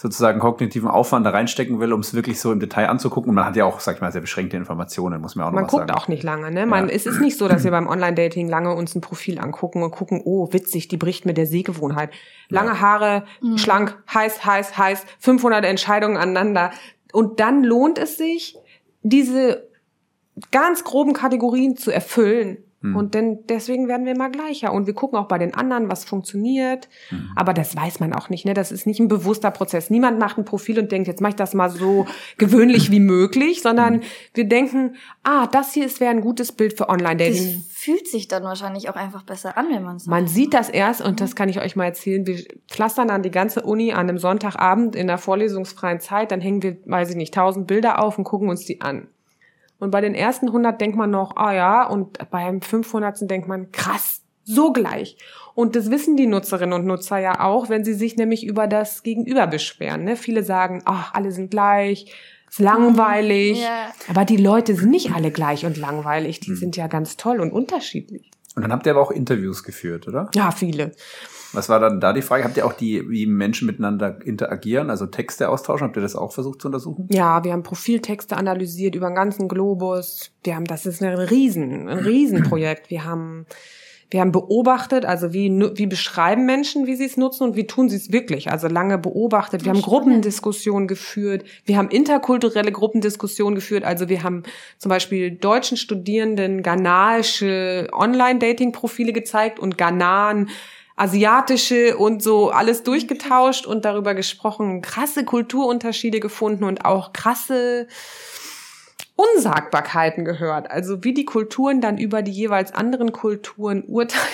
sozusagen kognitiven Aufwand da reinstecken will, um es wirklich so im Detail anzugucken. Und man hat ja auch, sag ich mal, sehr beschränkte Informationen, muss man auch noch man was guckt sagen. auch nicht lange. Ne? Man, Ja. Es ist nicht so, dass wir beim Online-Dating lange uns ein Profil angucken und gucken, oh, witzig, die bricht mit der Sehgewohnheit. Lange Ja. Haare, schlank, heiß, heiß, heiß, 500 Entscheidungen aneinander. Und dann lohnt es sich, diese ganz groben Kategorien zu erfüllen. Hm. Und denn deswegen werden wir immer gleicher. Und wir gucken auch bei den anderen, was funktioniert. Hm. Aber das weiß man auch nicht. Ne? Das ist nicht ein bewusster Prozess. Niemand macht ein Profil und denkt, jetzt mache ich das mal so gewöhnlich wie möglich, sondern Hm. wir denken, ah, das hier ist wäre ein gutes Bild für Das Online-Dating. fühlt sich dann wahrscheinlich auch einfach besser an, wenn man es Man sieht das erst, und das kann ich euch mal erzählen, wir pflastern dann die ganze Uni an einem Sonntagabend in der vorlesungsfreien Zeit, dann hängen wir, weiß ich nicht, tausend Bilder auf und gucken uns die an. Und bei den ersten 100 denkt man noch, ah ja, und beim 500. denkt man, krass, so gleich. Und das wissen die Nutzerinnen und Nutzer ja auch, wenn sie sich nämlich über das Gegenüber beschweren. Ne? Viele sagen, ach, alle sind gleich, ist langweilig. Ja. Aber die Leute sind nicht alle gleich und langweilig, die sind ja ganz toll und unterschiedlich. Und dann habt ihr aber auch Interviews geführt, oder? Ja, viele. Was war dann da die Frage? Habt ihr auch die, wie Menschen miteinander interagieren, also Texte austauschen? Habt ihr das auch versucht zu untersuchen? Ja, wir haben Profiltexte analysiert über den ganzen Globus. Wir haben, das ist ein Riesen, ein Riesenprojekt. Wir haben, wir haben beobachtet, also wie, wie beschreiben Menschen, wie sie es nutzen und wie tun sie es wirklich. Also lange beobachtet. Wir haben. Gruppendiskussionen geführt. Wir haben interkulturelle Gruppendiskussionen geführt. Also wir haben zum Beispiel deutschen Studierenden ghanaische Online-Dating-Profile gezeigt und Ghanaren asiatische und so alles durchgetauscht und darüber gesprochen, krasse Kulturunterschiede gefunden und auch krasse Unsagbarkeiten gehört. Also wie die Kulturen dann über die jeweils anderen Kulturen urteilen.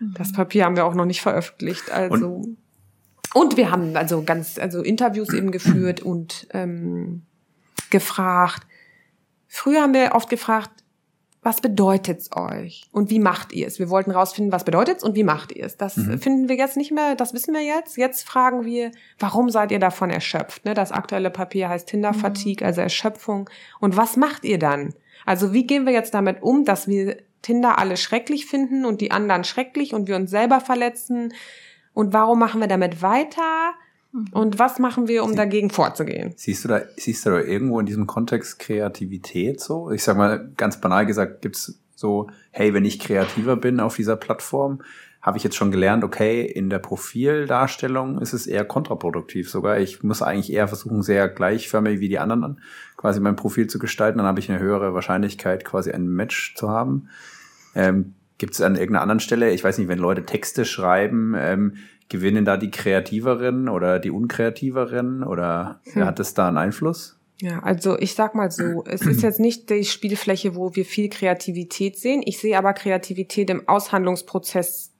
Das Papier haben wir auch noch nicht veröffentlicht. Also und, wir haben also ganz also Interviews eben geführt und ähm, gefragt. Früher haben wir oft gefragt, was bedeutet's euch und wie macht ihr es? Wir wollten rausfinden, was bedeutet's und wie macht ihr es? Das Mhm. finden wir jetzt nicht mehr, das wissen wir jetzt. Jetzt fragen wir, warum seid ihr davon erschöpft? Ne, das aktuelle Papier heißt Tinder-Fatigue, also Erschöpfung. Und was macht ihr dann? Also wie gehen wir jetzt damit um, dass wir Tinder alle schrecklich finden und die anderen schrecklich und wir uns selber verletzen? Und warum machen wir damit weiter? Und was machen wir, um dagegen vorzugehen? Siehst du da, siehst du da irgendwo in diesem Kontext Kreativität so? Ich sag mal, ganz banal gesagt, gibt's so, hey, wenn ich kreativer bin auf dieser Plattform, habe ich jetzt schon gelernt, okay, in der Profildarstellung ist es eher kontraproduktiv sogar. Ich muss eigentlich eher versuchen, sehr gleichförmig wie die anderen quasi mein Profil zu gestalten. Dann habe ich eine höhere Wahrscheinlichkeit, quasi ein Match zu haben. Ähm, Gibt es an irgendeiner anderen Stelle, ich weiß nicht, wenn Leute Texte schreiben, ähm, gewinnen da die Kreativeren oder die Unkreativeren oder Hm. hat es da einen Einfluss? Ja, also ich sag mal so, es ist jetzt nicht die Spielfläche, wo wir viel Kreativität sehen. Ich sehe aber Kreativität im Aushandlungsprozess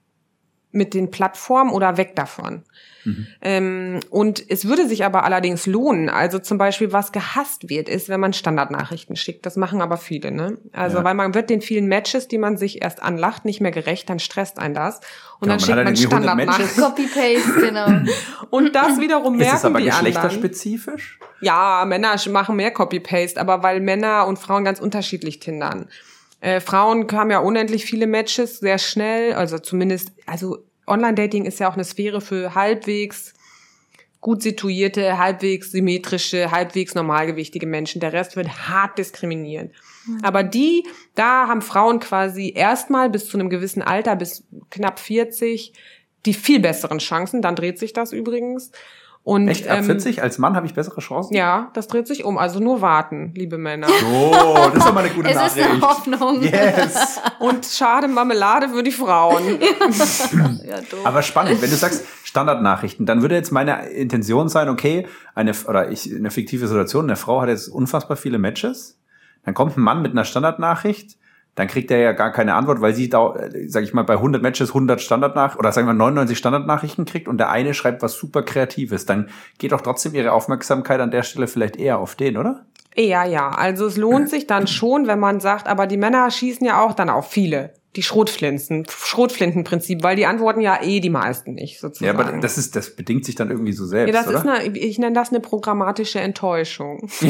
mit den Plattformen oder weg davon. Mhm. Ähm, und es würde sich aber allerdings lohnen. Also zum Beispiel, was gehasst wird, ist, wenn man Standardnachrichten schickt. Das machen aber viele, ne? Also, ja. weil man wird den vielen Matches, die man sich erst anlacht, nicht mehr gerecht, dann stresst ein das. Und genau, dann schickt man Standardnachrichten. Copy-Paste, genau. und das wiederum merken Ist es aber die geschlechterspezifisch? Anderen. Ja, Männer machen mehr Copy-Paste, aber weil Männer und Frauen ganz unterschiedlich tindern. Äh, Frauen haben ja unendlich viele Matches sehr schnell, also zumindest, also Online-Dating ist ja auch eine Sphäre für halbwegs gut situierte, halbwegs symmetrische, halbwegs normalgewichtige Menschen. Der Rest wird hart diskriminiert. Mhm. Aber die, da haben Frauen quasi erstmal bis zu einem gewissen Alter, bis knapp 40, die viel besseren Chancen. Dann dreht sich das übrigens. Und, Echt? Ab ähm, 40 als Mann habe ich bessere Chancen? Ja, das dreht sich um. Also nur warten, liebe Männer. Oh, das ist doch mal eine gute es Nachricht. Es ist eine Hoffnung. Yes. Und schade Marmelade für die Frauen. ja, Aber spannend, wenn du sagst Standardnachrichten, dann würde jetzt meine Intention sein, okay, eine oder ich eine fiktive Situation, eine Frau hat jetzt unfassbar viele Matches, dann kommt ein Mann mit einer Standardnachricht dann kriegt er ja gar keine Antwort, weil sie da, sag ich mal, bei 100 Matches 100 Standardnach oder sagen wir 99 Standardnachrichten kriegt und der eine schreibt was super Kreatives. Dann geht doch trotzdem ihre Aufmerksamkeit an der Stelle vielleicht eher auf den, oder? Ja, ja. Also es lohnt sich dann schon, wenn man sagt, aber die Männer schießen ja auch dann auf viele die Schrotflinten, Schrotflintenprinzip, weil die antworten ja eh die meisten nicht, sozusagen. Ja, aber das ist, das bedingt sich dann irgendwie so selbst, Ja, das oder? ist eine, ich nenne das eine programmatische Enttäuschung.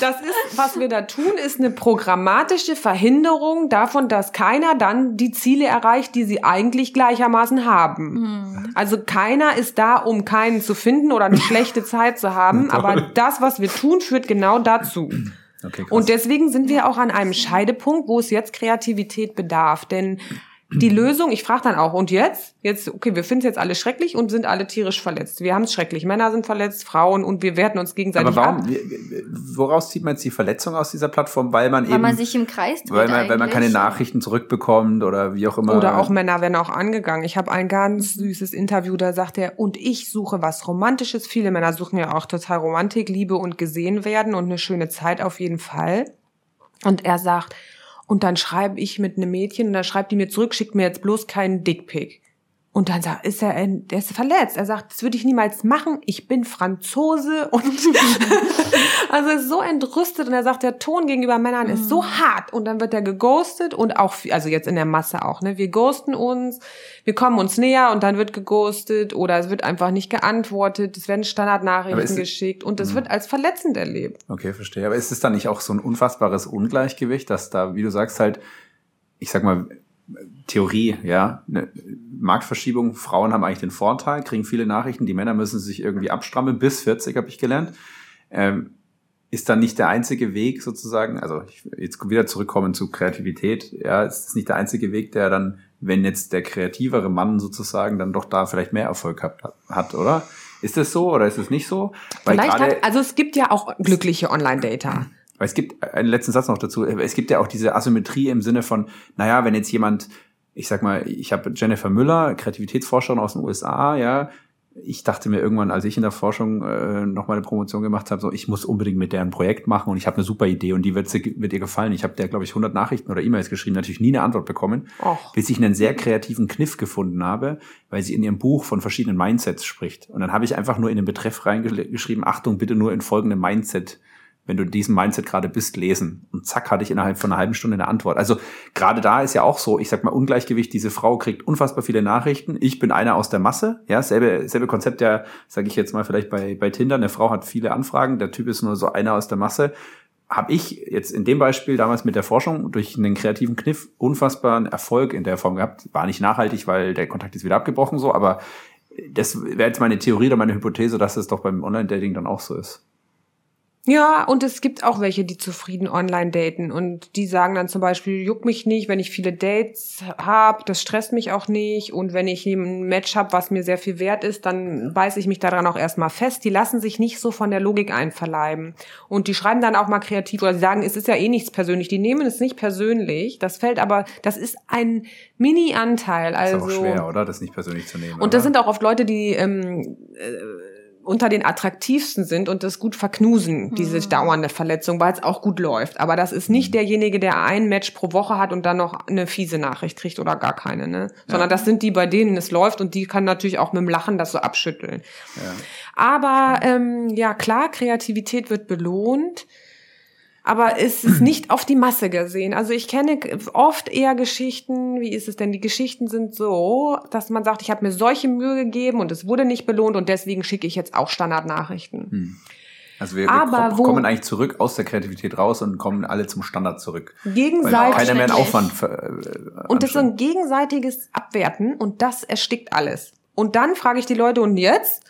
das ist, was wir da tun, ist eine programmatische Verhinderung davon, dass keiner dann die Ziele erreicht, die sie eigentlich gleichermaßen haben. Mhm. Also keiner ist da, um keinen zu finden oder eine schlechte Zeit zu haben, aber das, was wir tun, führt genau dazu. Okay, und deswegen sind wir auch an einem Scheidepunkt, wo es jetzt Kreativität bedarf. Denn die Lösung, ich frage dann auch, und jetzt? Jetzt, okay, wir finden es jetzt alle schrecklich und sind alle tierisch verletzt. Wir haben es schrecklich. Männer sind verletzt, Frauen und wir werten uns gegenseitig Aber warum, ab. Woraus zieht man jetzt die Verletzung aus dieser Plattform? Weil man weil eben. Weil man sich im Kreis dreht weil man, weil man keine Nachrichten zurückbekommt oder wie auch immer. Oder auch Männer werden auch angegangen. Ich habe ein ganz süßes Interview, da sagt er, und ich suche was Romantisches. Viele Männer suchen ja auch total Romantik, Liebe und gesehen werden und eine schöne Zeit auf jeden Fall. Und er sagt, und dann schreibe ich mit einem Mädchen und dann schreibt die mir zurück, schickt mir jetzt bloß keinen Dickpick. Und dann sagt, ist er, der ist verletzt. Er sagt, das würde ich niemals machen. Ich bin Franzose und also ist so entrüstet und er sagt, der Ton gegenüber Männern ist so mhm. hart und dann wird er geghostet und auch, also jetzt in der Masse auch, ne? Wir ghosten uns, wir kommen uns näher und dann wird geghostet oder es wird einfach nicht geantwortet, es werden Standardnachrichten geschickt und es mhm. wird als verletzend erlebt. Okay, verstehe. Aber ist es dann nicht auch so ein unfassbares Ungleichgewicht, dass da, wie du sagst, halt, ich sag mal, Theorie, ja, eine Marktverschiebung. Frauen haben eigentlich den Vorteil, kriegen viele Nachrichten. Die Männer müssen sich irgendwie abstrammeln. Bis 40 habe ich gelernt. Ähm, ist dann nicht der einzige Weg sozusagen, also ich, jetzt wieder zurückkommen zu Kreativität, ja, ist das nicht der einzige Weg, der dann, wenn jetzt der kreativere Mann sozusagen dann doch da vielleicht mehr Erfolg hat, hat oder? Ist das so oder ist es nicht so? Weil vielleicht hat, also es gibt ja auch glückliche Online-Data. Weil es gibt einen letzten Satz noch dazu. Es gibt ja auch diese Asymmetrie im Sinne von, naja, wenn jetzt jemand, ich sag mal, ich habe Jennifer Müller, Kreativitätsforscherin aus den USA, ja, ich dachte mir irgendwann, als ich in der Forschung äh, noch mal eine Promotion gemacht habe, so ich muss unbedingt mit der ein Projekt machen und ich habe eine super Idee und die wird, wird ihr gefallen. Ich habe der, glaube ich, 100 Nachrichten oder E-Mails geschrieben, natürlich nie eine Antwort bekommen, Och. bis ich einen sehr kreativen Kniff gefunden habe, weil sie in ihrem Buch von verschiedenen Mindsets spricht. Und dann habe ich einfach nur in den Betreff reingeschrieben, Achtung, bitte nur in folgende Mindset wenn du in diesem Mindset gerade bist, lesen. Und zack, hatte ich innerhalb von einer halben Stunde eine Antwort. Also gerade da ist ja auch so, ich sag mal, Ungleichgewicht, diese Frau kriegt unfassbar viele Nachrichten. Ich bin einer aus der Masse. Ja, selbe, selbe Konzept ja, sage ich jetzt mal vielleicht bei, bei Tinder. Eine Frau hat viele Anfragen, der Typ ist nur so einer aus der Masse. Habe ich jetzt in dem Beispiel damals mit der Forschung durch einen kreativen Kniff unfassbaren Erfolg in der Form gehabt. War nicht nachhaltig, weil der Kontakt ist wieder abgebrochen so, aber das wäre jetzt meine Theorie oder meine Hypothese, dass es doch beim Online-Dating dann auch so ist. Ja, und es gibt auch welche, die zufrieden online daten und die sagen dann zum Beispiel, juckt mich nicht, wenn ich viele Dates habe, das stresst mich auch nicht und wenn ich ein Match habe, was mir sehr viel wert ist, dann beiße ich mich daran auch erstmal fest. Die lassen sich nicht so von der Logik einverleiben und die schreiben dann auch mal kreativ oder sie sagen, es ist ja eh nichts persönlich. Die nehmen es nicht persönlich. Das fällt aber, das ist ein Mini-Anteil. Also, ist auch also schwer, oder? Das nicht persönlich zu nehmen. Und das sind auch oft Leute, die ähm, äh, unter den attraktivsten sind und das gut verknusen, diese Mhm. dauernde Verletzung, weil es auch gut läuft. Aber das ist nicht derjenige, der ein Match pro Woche hat und dann noch eine fiese Nachricht kriegt oder gar keine, ne? Sondern das sind die, bei denen es läuft und die kann natürlich auch mit dem Lachen das so abschütteln. Aber ähm, ja, klar, Kreativität wird belohnt. Aber es ist nicht auf die Masse gesehen. Also ich kenne oft eher Geschichten, wie ist es denn? Die Geschichten sind so, dass man sagt, ich habe mir solche Mühe gegeben und es wurde nicht belohnt und deswegen schicke ich jetzt auch Standardnachrichten. Also wir, wir wo- kommen eigentlich zurück aus der Kreativität raus und kommen alle zum Standard zurück. Gegenseitig. keiner mehr einen. Aufwand ver- äh, Und das ist ein gegenseitiges Abwerten und das erstickt alles. Und dann frage ich die Leute, und jetzt?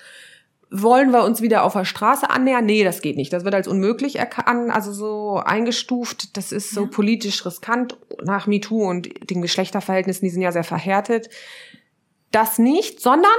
Wollen wir uns wieder auf der Straße annähern? Nee, das geht nicht. Das wird als unmöglich erkannt, also so eingestuft. Das ist so politisch riskant nach MeToo und den Geschlechterverhältnissen, die sind ja sehr verhärtet. Das nicht, sondern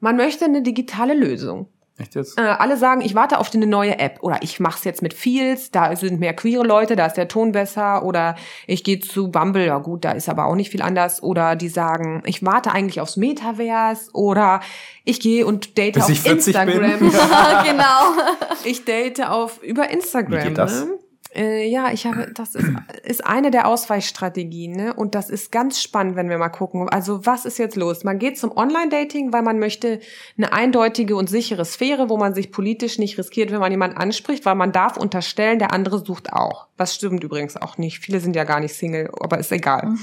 man möchte eine digitale Lösung. Echt jetzt? Äh, alle sagen, ich warte auf eine neue App oder ich mach's jetzt mit Feels, da sind mehr queere Leute, da ist der Ton besser oder ich gehe zu Bumble, ja gut, da ist aber auch nicht viel anders oder die sagen, ich warte eigentlich aufs Metaverse oder ich gehe und date Bis auf ich 40 bin. Instagram. genau. ich date auf über Instagram. Wie geht das? Ne? Äh, ja, ich habe, das ist, ist eine der Ausweichstrategien, ne? Und das ist ganz spannend, wenn wir mal gucken. Also, was ist jetzt los? Man geht zum Online-Dating, weil man möchte eine eindeutige und sichere Sphäre, wo man sich politisch nicht riskiert, wenn man jemanden anspricht, weil man darf unterstellen, der andere sucht auch. Was stimmt übrigens auch nicht. Viele sind ja gar nicht Single, aber ist egal.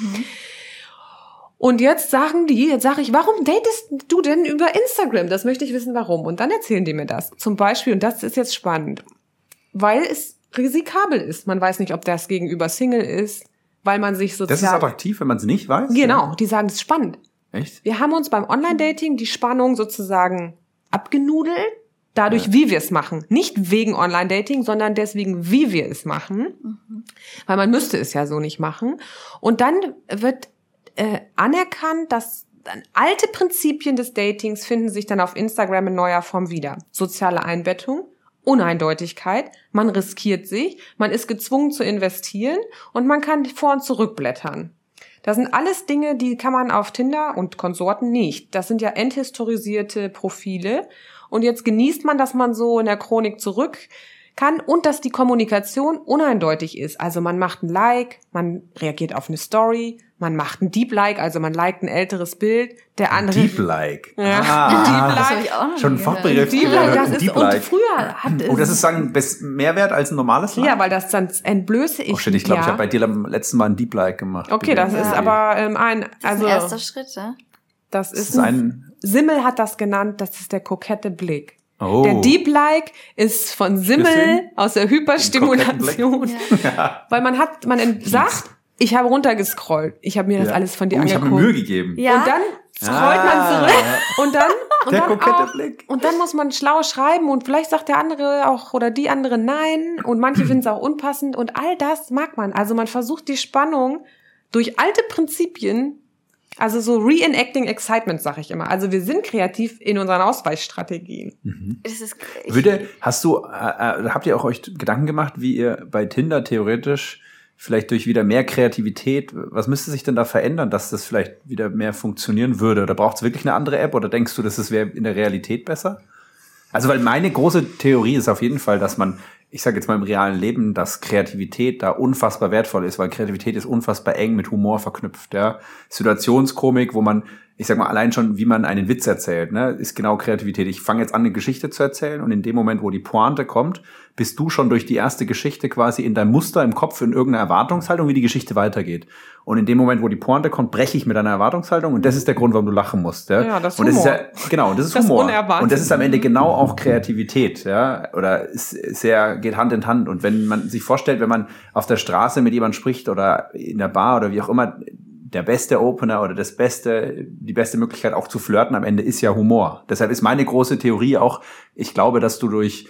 Und jetzt sagen die, jetzt sage ich, warum datest du denn über Instagram? Das möchte ich wissen, warum. Und dann erzählen die mir das. Zum Beispiel, und das ist jetzt spannend, weil es risikabel ist. Man weiß nicht, ob das Gegenüber Single ist, weil man sich sozial... Das ist attraktiv, wenn man es nicht weiß? Genau, die sagen, das ist spannend. Echt? Wir haben uns beim Online-Dating die Spannung sozusagen abgenudelt, dadurch, wie wir es machen. Nicht wegen Online-Dating, sondern deswegen, wie wir es machen. Weil man müsste es ja so nicht machen. Und dann wird äh, anerkannt, dass dann alte Prinzipien des Datings finden sich dann auf Instagram in neuer Form wieder. Soziale Einbettung, Uneindeutigkeit, man riskiert sich, man ist gezwungen zu investieren und man kann vor und zurückblättern. Das sind alles Dinge, die kann man auf Tinder und Konsorten nicht. Das sind ja enthistorisierte Profile. Und jetzt genießt man, dass man so in der Chronik zurück kann und dass die Kommunikation uneindeutig ist. Also man macht ein Like, man reagiert auf eine Story, man macht ein Deep Like, also man liked ein älteres Bild, der andere Deep Like. Ja. Ah, Deep Das Like. habe ich auch noch Schon ein gehört. Fachbegriff. Deep Like, das ist, Deep und Like. früher hat Oh, das ist sagen, mehr wert als ein normales Like? ja, weil das dann entblöße ich. Oh shit, ich glaube, ich ja. habe bei dir am letzten Mal ein Deep Like gemacht. Okay, das Ja. ist aber ähm, ein, Das ist ein also erster Schritt, ja? das Das ist ist ein, Simmel hat das genannt, das ist der kokette Blick. Oh. Der Deep Like ist von Simmel aus der Hyperstimulation. Weil man hat, man sagt, ich habe runtergescrollt. Ich habe mir das Ja. alles von dir oh, ich habe angeguckt. mir Mühe gegeben. Ja. Und dann scrollt Ah. man zurück und dann und Der dann auch, Blick. und dann muss man schlau schreiben und vielleicht sagt der andere auch oder die andere nein und manche finden es auch unpassend und all das mag man. Also man versucht die Spannung durch alte Prinzipien, also so reenacting excitement, sag ich immer. Also wir sind kreativ in unseren Ausweichstrategien. Das ist, Würde, hast du, äh, äh, habt ihr auch euch Gedanken gemacht, wie ihr bei Tinder theoretisch vielleicht durch wieder mehr Kreativität, was müsste sich denn da verändern, dass das vielleicht wieder mehr funktionieren würde? Oder braucht es wirklich eine andere App oder denkst du, dass es wäre in der Realität besser? Also, weil meine große Theorie ist auf jeden Fall, dass man, ich sage jetzt mal im realen Leben, dass Kreativität da unfassbar wertvoll ist, weil Kreativität ist unfassbar eng mit Humor verknüpft. Ja? Situationskomik, wo man, ich sag mal, allein schon, wie man einen Witz erzählt, ne, ist genau Kreativität. Ich fange jetzt an, eine Geschichte zu erzählen und in dem Moment, wo die Pointe kommt, bist du schon durch die erste Geschichte quasi in deinem Muster im Kopf in irgendeiner Erwartungshaltung, wie die Geschichte weitergeht. Und in dem Moment, wo die Pointe kommt, breche ich mit deiner Erwartungshaltung und das ist der Grund, warum du lachen musst. Ja, Ja, das ist und das ist Humor. ja, genau, das ist Das Humor. Unerwartete. Und das ist am Ende genau auch Kreativität, ja, oder ist sehr, geht Hand in Hand. Und wenn man sich vorstellt, wenn man auf der Straße mit jemandem spricht oder in der Bar oder wie auch immer, der beste Opener oder das beste, die beste Möglichkeit auch zu flirten am Ende ist ja Humor. Deshalb ist meine große Theorie auch, ich glaube, dass du durch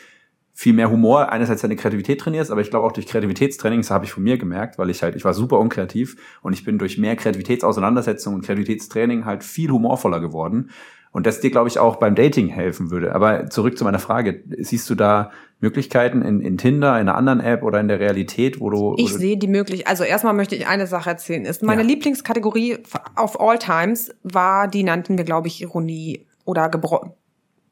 viel mehr Humor einerseits deine Kreativität trainierst, aber ich glaube auch durch Kreativitätstrainings habe ich von mir gemerkt, weil ich halt, ich war super unkreativ und ich bin durch mehr Kreativitätsauseinandersetzung und Kreativitätstraining halt viel humorvoller geworden. Und das dir, glaube ich, auch beim Dating helfen würde. Aber zurück zu meiner Frage. Siehst du da Möglichkeiten in, in Tinder, in einer anderen App oder in der Realität, wo du. Ich sehe die möglich. Also erstmal möchte ich eine Sache erzählen. Ist meine Ja. Lieblingskategorie auf all times war, die nannten wir, glaube ich, Ironie oder gebro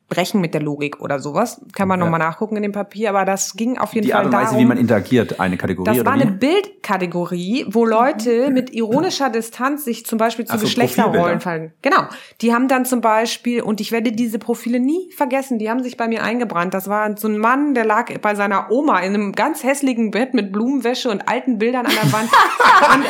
brechen mit der Logik oder sowas. Kann man ja. nochmal nachgucken in dem Papier, aber das ging auf jeden die Fall darum. Die Art und Weise, wie man interagiert, eine Kategorie Das war eine Bildkategorie, wo Leute mit ironischer Distanz sich zum Beispiel zu so, Geschlechterrollen fallen. Genau. Die haben dann zum Beispiel, und ich werde diese Profile nie vergessen, die haben sich bei mir eingebrannt. Das war so ein Mann, der lag bei seiner Oma in einem ganz hässlichen Bett mit Blumenwäsche und alten Bildern an der Wand.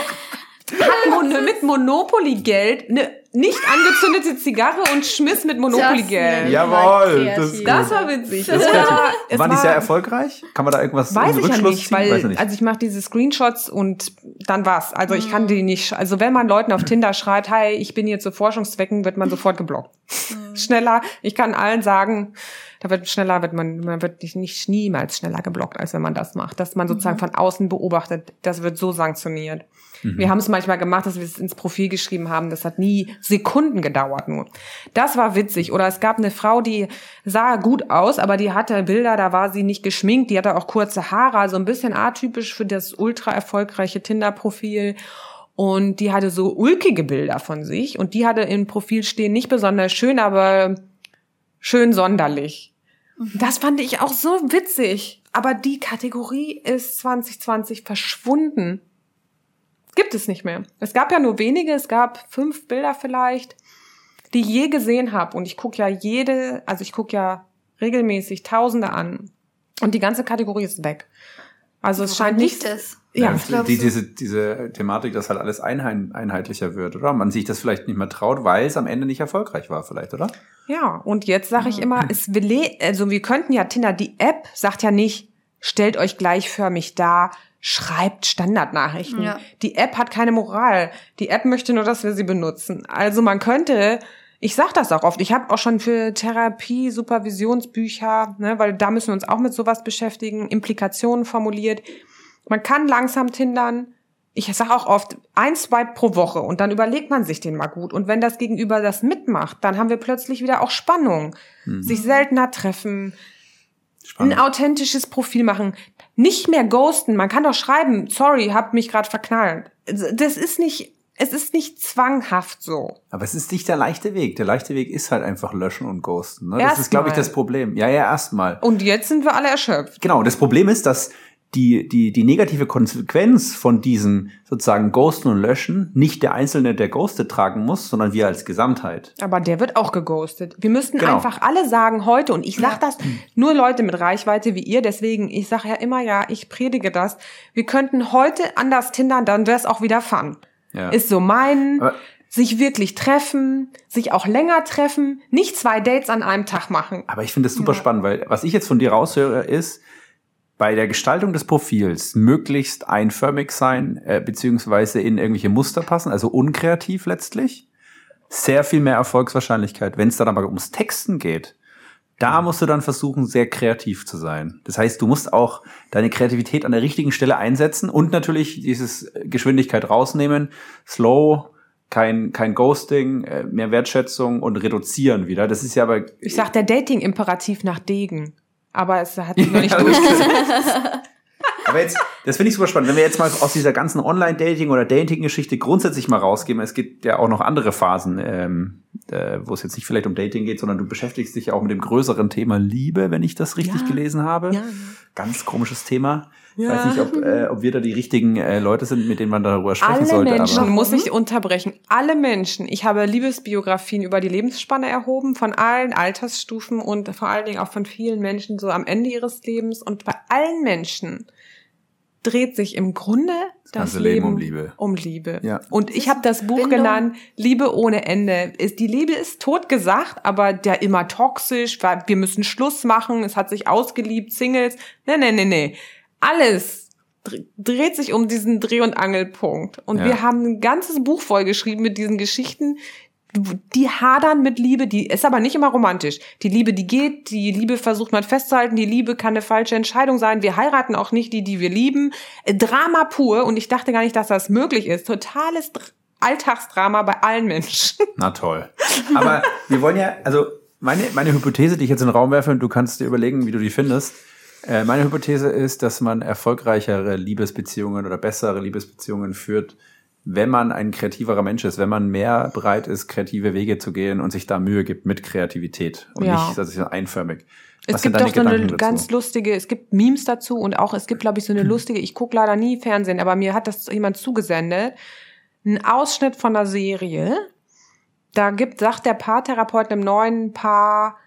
und hat mit Monopoly-Geld eine nicht angezündete Zigarre und schmiss mit Monopoly-Geld. Jawohl, das, das war witzig. Das war, Waren die sehr erfolgreich? Kann man da irgendwas weiß ich ja nicht, weil weiß nicht. also ich mache diese Screenshots und dann war's. Also ich kann mhm. die nicht. Also wenn man Leuten auf Tinder schreibt, hi, ich bin hier zu Forschungszwecken, wird man sofort geblockt. Mhm. Schneller. Ich kann allen sagen, da wird schneller, wird man, man wird nicht, nicht niemals schneller geblockt, als wenn man das macht. Dass man sozusagen mhm. von außen beobachtet, das wird so sanktioniert. Mhm. Wir haben es manchmal gemacht, dass wir es ins Profil geschrieben haben. Das hat nie Sekunden gedauert nur. Das war witzig. Oder es gab eine Frau, die sah gut aus, aber die hatte Bilder, da war sie nicht geschminkt. Die hatte auch kurze Haare, also ein bisschen atypisch für das ultra erfolgreiche Tinder-Profil. Und die hatte so ulkige Bilder von sich. Und die hatte im Profil stehen, nicht besonders schön, aber schön sonderlich. Mhm. Das fand ich auch so witzig. Aber die Kategorie ist 2020 verschwunden gibt es nicht mehr. Es gab ja nur wenige, es gab fünf Bilder vielleicht, die ich je gesehen habe. Und ich gucke ja jede, also ich gucke ja regelmäßig Tausende an. Und die ganze Kategorie ist weg. Also es scheint nicht. Es? Ja, ja die, diese, diese Thematik, dass halt alles einheitlicher wird, oder? Man sich das vielleicht nicht mehr traut, weil es am Ende nicht erfolgreich war, vielleicht, oder? Ja, und jetzt sage ich immer, es will, also wir könnten ja Tinder, die App sagt ja nicht, stellt euch gleichförmig dar, schreibt Standardnachrichten. Ja. Die App hat keine Moral. Die App möchte nur, dass wir sie benutzen. Also man könnte, ich sag das auch oft, ich habe auch schon für Therapie, Supervisionsbücher, ne, weil da müssen wir uns auch mit sowas beschäftigen, Implikationen formuliert. Man kann langsam tindern. Ich sag auch oft, ein Swipe pro Woche und dann überlegt man sich den mal gut. Und wenn das Gegenüber das mitmacht, dann haben wir plötzlich wieder auch Spannung. Mhm. Sich seltener treffen, Spannend. ein authentisches Profil machen. Nicht mehr ghosten. Man kann doch schreiben, sorry, hab mich gerade verknallt. Das ist nicht, es ist nicht zwanghaft so. Aber es ist nicht der leichte Weg. Der leichte Weg ist halt einfach löschen und ghosten. Ne? Das ist, glaube ich, das Problem. Ja, ja, erstmal. Und jetzt sind wir alle erschöpft. Genau. Das Problem ist, dass die, die, die negative Konsequenz von diesem sozusagen Ghosten und Löschen nicht der Einzelne, der ghostet, tragen muss, sondern wir als Gesamtheit. Aber der wird auch geghostet. Wir müssten genau. einfach alle sagen heute, und ich sage das nur Leute mit Reichweite wie ihr, deswegen, ich sage ja immer, ja, ich predige das, wir könnten heute anders tindern, dann wäre es auch wieder fun. Ja. Ist so mein... Aber sich wirklich treffen, sich auch länger treffen, nicht zwei Dates an einem Tag machen. Aber ich finde das super ja. spannend, weil was ich jetzt von dir raushöre ist, bei der Gestaltung des Profils möglichst einförmig sein, äh, beziehungsweise in irgendwelche Muster passen, also unkreativ letztlich. Sehr viel mehr Erfolgswahrscheinlichkeit. Wenn es dann aber ums Texten geht, da musst du dann versuchen, sehr kreativ zu sein. Das heißt, du musst auch deine Kreativität an der richtigen Stelle einsetzen und natürlich dieses Geschwindigkeit rausnehmen, slow, kein, kein Ghosting, äh, mehr Wertschätzung und reduzieren wieder. Das ist ja aber. Ich sag der Dating-Imperativ nach Degen aber es hat sich noch nicht durchgesetzt. Aber jetzt, das finde ich super spannend. Wenn wir jetzt mal aus dieser ganzen Online-Dating- oder Dating-Geschichte grundsätzlich mal rausgehen, es gibt ja auch noch andere Phasen, ähm, äh, wo es jetzt nicht vielleicht um Dating geht, sondern du beschäftigst dich ja auch mit dem größeren Thema Liebe, wenn ich das richtig ja. gelesen habe. Ja. Ganz komisches Thema. Ja. Ich weiß nicht, ob, äh, ob wir da die richtigen äh, Leute sind, mit denen man darüber sprechen Alle sollte. Alle Menschen, aber. muss ich unterbrechen, alle Menschen. Ich habe Liebesbiografien über die Lebensspanne erhoben, von allen Altersstufen und vor allen Dingen auch von vielen Menschen so am Ende ihres Lebens. Und bei allen Menschen dreht sich im Grunde das, das Leben, Leben, um Liebe. Um Liebe. Ja. Und ich habe das Buch Bindung. genannt Liebe ohne Ende. Die Liebe ist tot gesagt, aber der immer toxisch, wir müssen Schluss machen, es hat sich ausgeliebt, Singles. Nee, nee, nee, nee. Alles dreht sich um diesen Dreh- und Angelpunkt. Und ja. wir haben ein ganzes Buch vollgeschrieben mit diesen Geschichten, die hadern mit Liebe, die ist aber nicht immer romantisch. Die Liebe, die geht, die Liebe versucht man festzuhalten, die Liebe kann eine falsche Entscheidung sein. Wir heiraten auch nicht die, die wir lieben. Drama pur und ich dachte gar nicht, dass das möglich ist. Totales Alltagsdrama bei allen Menschen. Na toll. Aber wir wollen ja, also meine, meine Hypothese, die ich jetzt in den Raum werfe und du kannst dir überlegen, wie du die findest. Äh, meine Hypothese ist, dass man erfolgreichere Liebesbeziehungen oder bessere Liebesbeziehungen führt, wenn man ein kreativerer Mensch ist, wenn man mehr bereit ist, kreative Wege zu gehen und sich da Mühe gibt mit Kreativität und Ja. nicht, dass ich einförmig. Es Was sind gibt doch so eine dazu? ganz lustige, es gibt Memes dazu und auch, es gibt, glaube ich, so eine lustige, ich gucke leider nie Fernsehen, aber mir hat das jemand zugesendet. Ein Ausschnitt von einer Serie. Da gibt, sagt der Paartherapeut einem neuen Paar,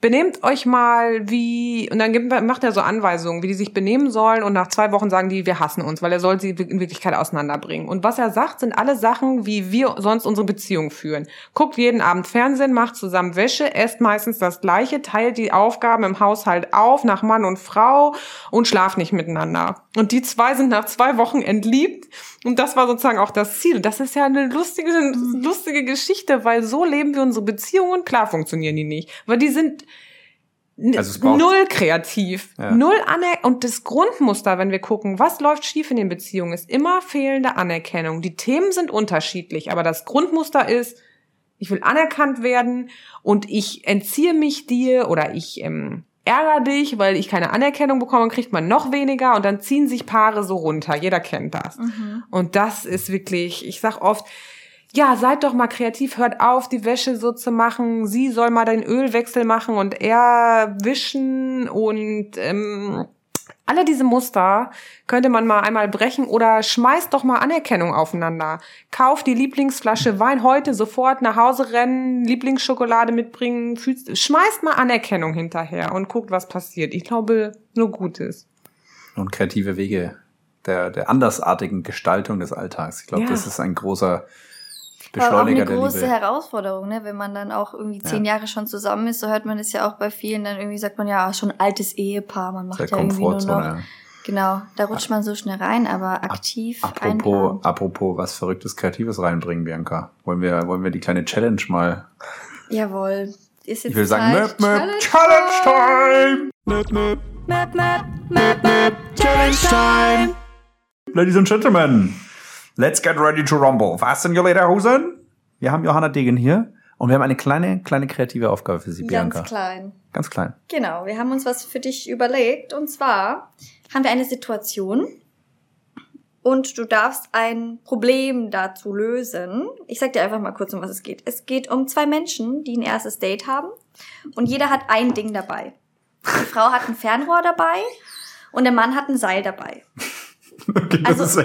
benehmt euch mal wie, und dann gibt, macht er so Anweisungen, wie die sich benehmen sollen und nach zwei Wochen sagen die, wir hassen uns, weil er soll sie in Wirklichkeit auseinanderbringen. Und was er sagt, sind alle Sachen, wie wir sonst unsere Beziehung führen. Guckt jeden Abend Fernsehen, macht zusammen Wäsche, esst meistens das Gleiche, teilt die Aufgaben im Haushalt auf nach Mann und Frau und schlaft nicht miteinander. Und die zwei sind nach zwei Wochen entliebt und das war sozusagen auch das Ziel. Das ist ja eine lustige, lustige Geschichte, weil so leben wir unsere Beziehungen. Klar funktionieren die nicht, weil die sind Also null kreativ, Ja. null Aner und das Grundmuster, wenn wir gucken, was läuft schief in den Beziehungen, ist immer fehlende Anerkennung. Die Themen sind unterschiedlich, aber das Grundmuster ist, ich will anerkannt werden und ich entziehe mich dir oder ich ähm, ärgere dich, weil ich keine Anerkennung bekomme, kriegt man noch weniger und dann ziehen sich Paare so runter. Jeder kennt das. Und das ist wirklich, ich sag oft, ja, seid doch mal kreativ, hört auf, die Wäsche so zu machen. Sie soll mal den Ölwechsel machen und er wischen und ähm, alle diese Muster könnte man mal einmal brechen oder schmeißt doch mal Anerkennung aufeinander. Kauft die Lieblingsflasche Wein heute sofort nach Hause rennen, Lieblingsschokolade mitbringen, fühlst, schmeißt mal Anerkennung hinterher und guckt, was passiert. Ich glaube, nur Gutes. Und kreative Wege der, der andersartigen Gestaltung des Alltags. Ich glaube, Ja. das ist ein großer Aber auch Beschleuniger eine große Liebe. Herausforderung, ne? wenn man dann auch irgendwie zehn Jahre schon zusammen ist, so hört man es ja auch bei vielen, dann irgendwie sagt man ja, schon altes Ehepaar, man macht Der ja irgendwie nur noch. Ja. Genau, da rutscht man so schnell rein, aber aktiv Apropos, einplanen. apropos was Verrücktes Kreatives reinbringen, Bianca. Wollen wir, wollen wir die kleine Challenge mal? Jawohl. Ist jetzt Ich will sagen, möp, möp, Challenge Time! Möp, möp, Möp, möp, möp, möp, Challenge Time! Ladies and Gentlemen, let's get ready to rumble. Fasten your Lederhosen. Wir haben Johanna Degen hier und wir haben eine kleine, kleine kreative Aufgabe für Sie, Bianca. Ganz klein. Ganz klein. Genau, wir haben uns was für dich überlegt. Und zwar haben wir eine Situation und du darfst ein Problem dazu lösen. Ich sag dir einfach mal kurz, um was es geht. Es geht um zwei Menschen, die ein erstes Date haben und jeder hat ein Ding dabei. Die Frau hat ein Fernrohr dabei und der Mann hat ein Seil dabei. Okay, Also.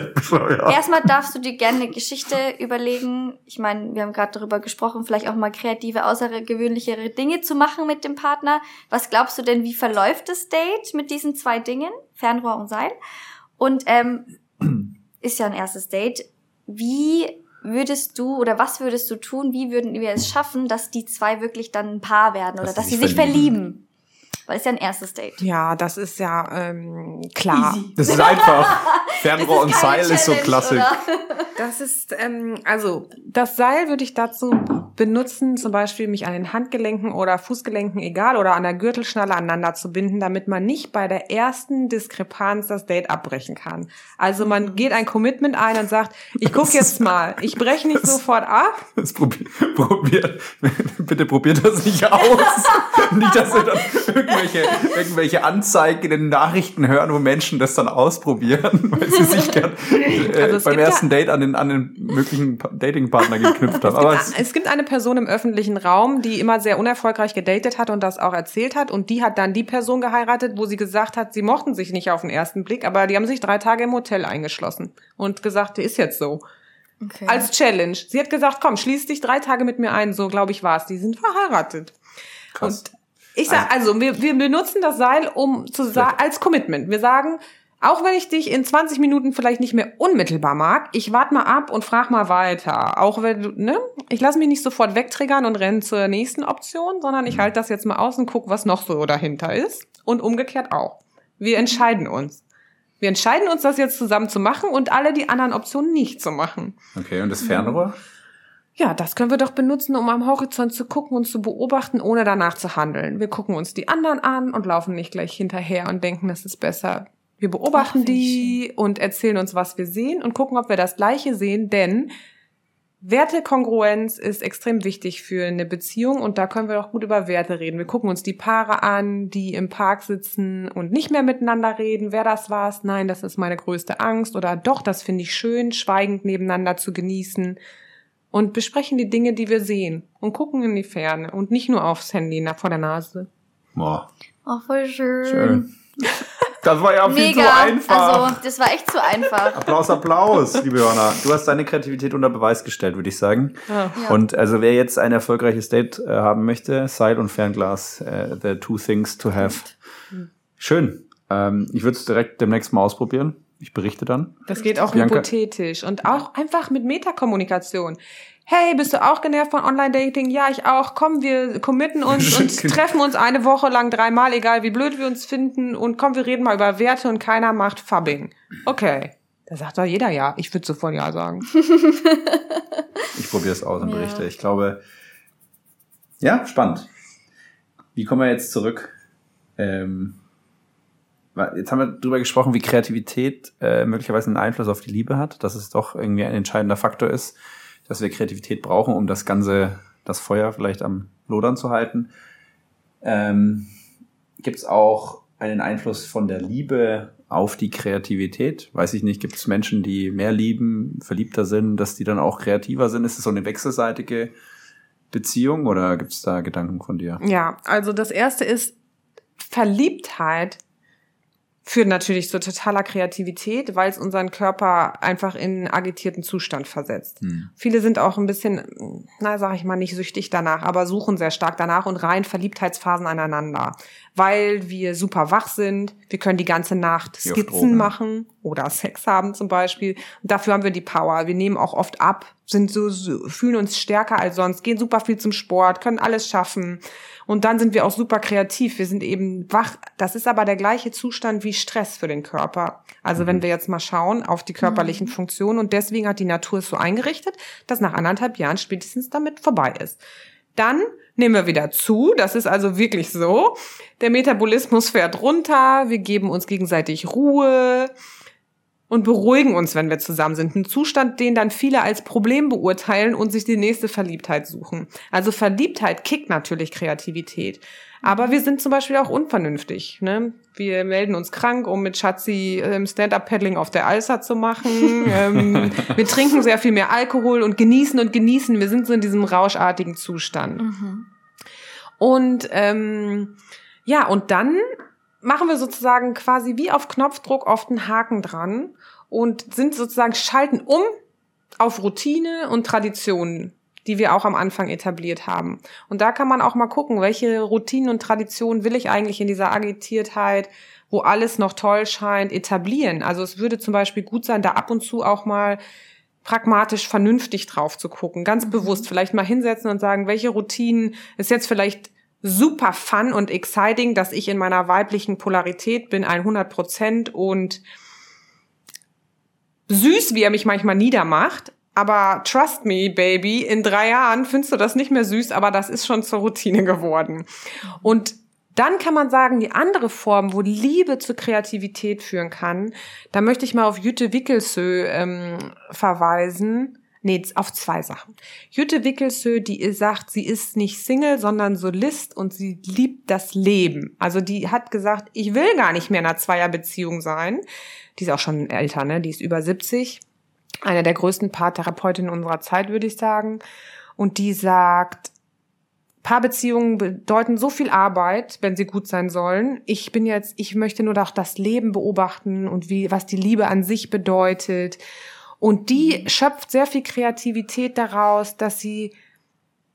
Erstmal darfst du dir gerne eine Geschichte überlegen. Ich meine, wir haben gerade darüber gesprochen, vielleicht auch mal kreative, außergewöhnlichere Dinge zu machen mit dem Partner. Was glaubst du denn, wie verläuft das Date mit diesen zwei Dingen, Fernrohr und Seil? Und ähm, ist ja ein erstes Date. Wie würdest du oder was würdest du tun? Wie würden wir es schaffen, dass die zwei wirklich dann ein Paar werden oder Dass dass, sie sich verlieben. verlieben? Weil es ja ein erstes Date. Ja, das ist ja ähm, klar. Das ist einfach. Das Fernrohr und Seil ist so klassisch. Das ist, ähm, also das Seil würde ich dazu benutzen, zum Beispiel mich an den Handgelenken oder Fußgelenken, egal, oder an der Gürtelschnalle aneinander zu binden, damit man nicht bei der ersten Diskrepanz das Date abbrechen kann. Also man geht ein Commitment ein und sagt, ich guck jetzt mal, ich breche nicht sofort ab. Das probiert, probiert, bitte probiert das nicht aus. nicht, dass wir dann irgendwelche, irgendwelche Anzeigen in den Nachrichten hören, wo Menschen das dann ausprobieren, weil sie sich gern äh, Also es beim gibt ersten Date an den, an den möglichen Pa- Datingpartner geknüpft haben. Aber es, Es gibt eine Person im öffentlichen Raum, die immer sehr unerfolgreich gedatet hat und das auch erzählt hat. Und die hat dann die Person geheiratet, wo sie gesagt hat, sie mochten sich nicht auf den ersten Blick, aber die haben sich drei Tage im Hotel eingeschlossen und gesagt, ist jetzt so. Okay. Als Challenge. Sie hat gesagt, komm, schließ dich drei Tage mit mir ein. So, glaube ich, war es. Die sind verheiratet. krass. Und ich sag, also wir, wir benutzen das Seil, um zu sagen, als Commitment. Wir sagen, auch wenn ich dich in 20 Minuten vielleicht nicht mehr unmittelbar mag, ich warte mal ab und frag mal weiter. Auch wenn du, ne? Ich lasse mich nicht sofort wegtriggern und renne zur nächsten Option, sondern ich halte das jetzt mal aus und guck, was noch so dahinter ist. Und umgekehrt auch. Wir entscheiden uns. Wir entscheiden uns, das jetzt zusammen zu machen und alle die anderen Optionen nicht zu machen. Okay, und das Fernrohr? Ja, das können wir doch benutzen, um am Horizont zu gucken und zu beobachten, ohne danach zu handeln. Wir gucken uns die anderen an und laufen nicht gleich hinterher und denken, das ist besser. Wir beobachten Ach, die und erzählen uns, was wir sehen und gucken, ob wir das Gleiche sehen, denn Wertekongruenz ist extrem wichtig für eine Beziehung und da können wir auch gut über Werte reden. Wir gucken uns die Paare an, die im Park sitzen und nicht mehr miteinander reden. Wer das war's? Nein, das ist meine größte Angst oder doch, das finde ich schön, schweigend nebeneinander zu genießen und besprechen die Dinge, die wir sehen und gucken in die Ferne und nicht nur aufs Handy nach vor der Nase. Boah. Oh, voll schön. Schön. Das war ja viel Mega. zu einfach. Also, das war echt zu einfach. Applaus, Applaus, liebe Johanna. Du hast deine Kreativität unter Beweis gestellt, würde ich sagen. Ja. Und also wer jetzt ein erfolgreiches Date äh, haben möchte, Seil und Fernglas, äh, the two things to have. Schön. Ähm, ich würde es direkt demnächst mal ausprobieren. Ich berichte dann. Das geht auch Bianca? hypothetisch und auch einfach mit Metakommunikation. Hey, bist du auch genervt von Online-Dating? Ja, ich auch. Komm, wir committen uns und treffen uns eine Woche lang dreimal, egal wie blöd wir uns finden. Und komm, wir reden mal über Werte und keiner macht Fubbing. Okay. Da sagt doch jeder ja. Ich würde sofort ja sagen. Ich probiere es aus und Ja. berichte. Ich glaube, ja, spannend. Wie kommen wir jetzt zurück? Ähm, jetzt haben wir drüber gesprochen, wie Kreativität äh, möglicherweise einen Einfluss auf die Liebe hat, dass es doch irgendwie ein entscheidender Faktor ist, dass wir Kreativität brauchen, um das Ganze, das Feuer vielleicht am Lodern zu halten. Ähm, Gibt es auch einen Einfluss von der Liebe auf die Kreativität? Weiß ich nicht, gibt es Menschen, die mehr lieben, verliebter sind, dass die dann auch kreativer sind? Ist es so eine wechselseitige Beziehung oder gibt es da Gedanken von dir? Ja, also das erste ist Verliebtheit führt natürlich zu totaler Kreativität, weil es unseren Körper einfach in agitierten Zustand versetzt. Hm. Viele sind auch ein bisschen, na, sag ich mal, nicht süchtig danach, aber suchen sehr stark danach und reihen Verliebtheitsphasen aneinander. Weil wir super wach sind, wir können die ganze Nacht Skizzen machen oder Sex haben zum Beispiel. Und dafür haben wir die Power. Wir nehmen auch oft ab, sind so, so fühlen uns stärker als sonst, gehen super viel zum Sport, können alles schaffen. Und dann sind wir auch super kreativ. Wir sind eben wach. Das ist aber der gleiche Zustand wie Stress für den Körper. Also wenn wir jetzt mal schauen auf die körperlichen Funktionen und deswegen hat die Natur es so eingerichtet, dass nach anderthalb Jahren spätestens damit vorbei ist. Dann nehmen wir wieder zu. Das ist also wirklich so. Der Metabolismus fährt runter. Wir geben uns gegenseitig Ruhe und beruhigen uns, wenn wir zusammen sind. Ein Zustand, den dann viele als Problem beurteilen und sich die nächste Verliebtheit suchen. Also Verliebtheit kickt natürlich Kreativität. Aber wir sind zum Beispiel auch unvernünftig. Ne? Wir melden uns krank, um mit Schatzi ähm, Stand-Up-Paddling auf der Alster zu machen. ähm, wir trinken sehr viel mehr Alkohol und genießen und genießen. Wir sind so in diesem rauschartigen Zustand. Mhm. Und ähm, ja, und dann machen wir sozusagen quasi wie auf Knopfdruck oft einen Haken dran und sind sozusagen schalten um auf Routine und Traditionen, die wir auch am Anfang etabliert haben. Und da kann man auch mal gucken, welche Routinen und Traditionen will ich eigentlich in dieser Agitiertheit, wo alles noch toll scheint, etablieren. Also es würde zum Beispiel gut sein, da ab und zu auch mal pragmatisch vernünftig drauf zu gucken, ganz bewusst vielleicht mal hinsetzen und sagen, welche Routinen ist jetzt vielleicht super fun und exciting, dass ich in meiner weiblichen Polarität bin, 100 Prozent und süß, wie er mich manchmal niedermacht. Aber trust me, Baby, in drei Jahren findest du das nicht mehr süß, aber das ist schon zur Routine geworden. Und dann kann man sagen, die andere Form, wo Liebe zur Kreativität führen kann, da möchte ich mal auf Jütte Wickelsö ähm, verweisen. Nee, auf zwei Sachen. Jütte Wickelsö, die sagt, sie ist nicht Single, sondern Solist und sie liebt das Leben. Also die hat gesagt, ich will gar nicht mehr in einer Zweierbeziehung sein. Die ist auch schon älter, ne? Die ist über 70. Eine der größten Paartherapeutinnen unserer Zeit, würde ich sagen. Und die sagt, Paarbeziehungen bedeuten so viel Arbeit, wenn sie gut sein sollen. Ich bin jetzt, ich möchte nur doch das Leben beobachten und wie, was die Liebe an sich bedeutet. Und die schöpft sehr viel Kreativität daraus, dass sie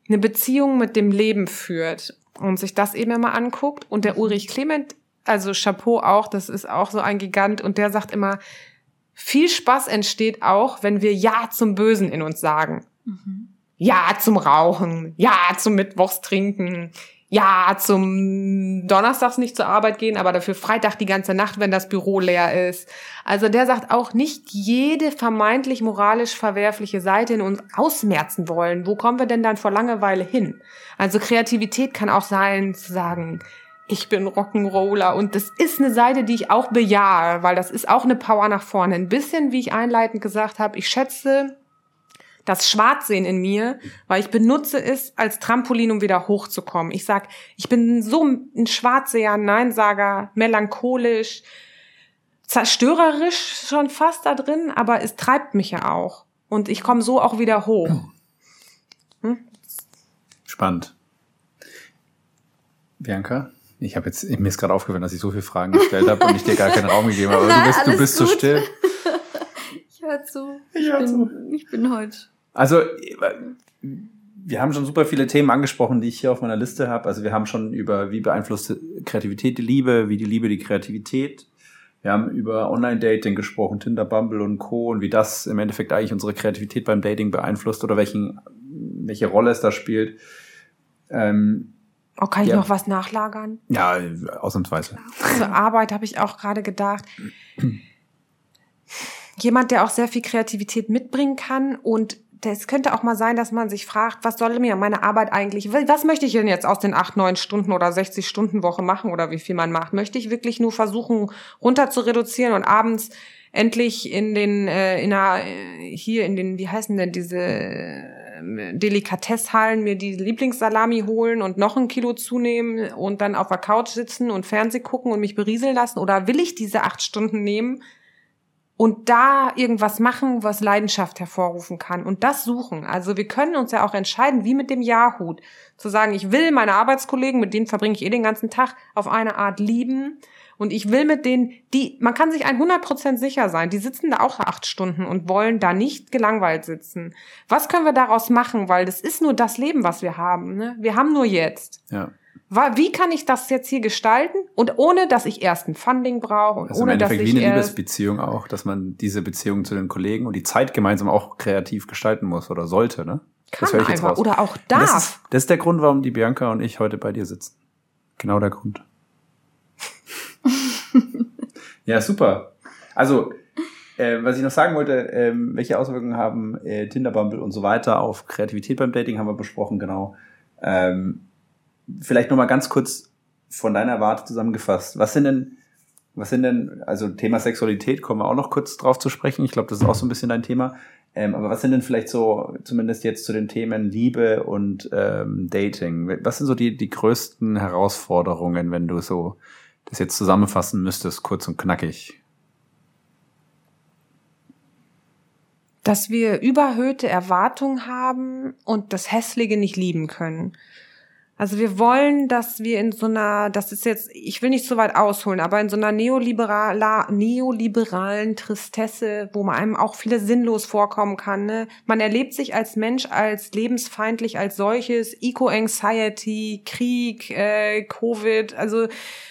eine Beziehung mit dem Leben führt und sich das eben immer anguckt. Und der Ulrich Clement, also Chapeau auch, das ist auch so ein Gigant und der sagt immer, viel Spaß entsteht auch, wenn wir Ja zum Bösen in uns sagen. Ja zum Rauchen, ja zum Mittwochs trinken, ja zum Donnerstags nicht zur Arbeit gehen, aber dafür Freitag die ganze Nacht, wenn das Büro leer ist. Also der sagt auch nicht jede vermeintlich moralisch verwerfliche Seite in uns ausmerzen wollen. Wo kommen wir denn dann vor Langeweile hin? Also Kreativität kann auch sein zu sagen, ich bin Rock'n'Roller und das ist eine Seite, die ich auch bejahe, weil das ist auch eine Power nach vorne. Ein bisschen, wie ich einleitend gesagt habe, ich schätze das Schwarzsehen in mir, weil ich benutze es als Trampolin, um wieder hochzukommen. Ich sag, ich bin so ein Schwarzseher, Neinsager, melancholisch, zerstörerisch schon fast da drin, aber es treibt mich ja auch. Und ich komme so auch wieder hoch. Hm? Spannend. Bianca? Ich habe jetzt, mir ist gerade aufgefallen, dass ich so viele Fragen gestellt habe und ich dir gar keinen Raum gegeben habe. Aber du bist, du bist so still. ich höre zu. Ich, hör zu. ich bin heute. Also, wir haben schon super viele Themen angesprochen, die ich hier auf meiner Liste habe. Also wir haben schon über, wie beeinflusst Kreativität die Liebe, wie die Liebe die Kreativität. Wir haben über Online-Dating gesprochen, Tinder, Bumble und Co. und wie das im Endeffekt eigentlich unsere Kreativität beim Dating beeinflusst oder welchen, welche Rolle es da spielt. Ähm, Oh, kann ich ja. noch was nachlagern? Ja, ausnahmsweise. Zur Arbeit habe ich auch gerade gedacht. Jemand, der auch sehr viel Kreativität mitbringen kann und es könnte auch mal sein, dass man sich fragt, was soll mir meine Arbeit eigentlich, was möchte ich denn jetzt aus den acht, neun Stunden oder 60 Stunden Woche machen oder wie viel man macht? Möchte ich wirklich nur versuchen, runter zu reduzieren und abends endlich in den, äh, in einer, äh, hier in den, wie heißen denn diese Delikatesshallen mir die Lieblingssalami holen und noch ein Kilo zunehmen und dann auf der Couch sitzen und Fernseh gucken und mich berieseln lassen? Oder will ich diese acht Stunden nehmen und da irgendwas machen, was Leidenschaft hervorrufen kann und das suchen? Also wir können uns ja auch entscheiden, wie mit dem Jahrhut, zu sagen, ich will meine Arbeitskollegen, mit denen verbringe ich eh den ganzen Tag, auf eine Art lieben und ich will mit denen, die, man kann sich 100% sicher sein, die sitzen da auch acht Stunden und wollen da nicht gelangweilt sitzen. Was können wir daraus machen? Weil das ist nur das Leben, was wir haben. Ne? Wir haben nur jetzt. Ja. Wie kann ich das jetzt hier gestalten? Und ohne, dass ich erst ein Funding brauche. Und also ohne, im Endeffekt dass ich wie eine Liebesbeziehung auch, dass man diese Beziehung zu den Kollegen und die Zeit gemeinsam auch kreativ gestalten muss oder sollte, ne? Kann das höre ich jetzt einfach, raus. Oder auch darf. Das ist, das ist der Grund, warum die Bianca und ich heute bei dir sitzen. Genau der Grund. Ja, super. Also, äh, was ich noch sagen wollte, äh, welche Auswirkungen haben äh, Tinder, Bumble und so weiter auf Kreativität beim Dating, haben wir besprochen, genau. Ähm, vielleicht nochmal ganz kurz von deiner Warte zusammengefasst. Was sind denn, was sind denn, also Thema Sexualität kommen wir auch noch kurz drauf zu sprechen. Ich glaube, das ist auch so ein bisschen dein Thema. Ähm, aber was sind denn vielleicht so, zumindest jetzt zu den Themen Liebe und ähm, Dating? Was sind so die, die größten Herausforderungen, wenn du so das jetzt zusammenfassen müsstest, kurz und knackig? Dass wir überhöhte Erwartungen haben und das Hässliche nicht lieben können. Also wir wollen, dass wir in so einer, das ist jetzt, ich will nicht so weit ausholen, aber in so einer neoliberaler, neoliberalen Tristesse, wo man einem auch viele sinnlos vorkommen kann. Ne? Man erlebt sich als Mensch als lebensfeindlich als solches, Eco-Anxiety, Krieg, äh, Covid, also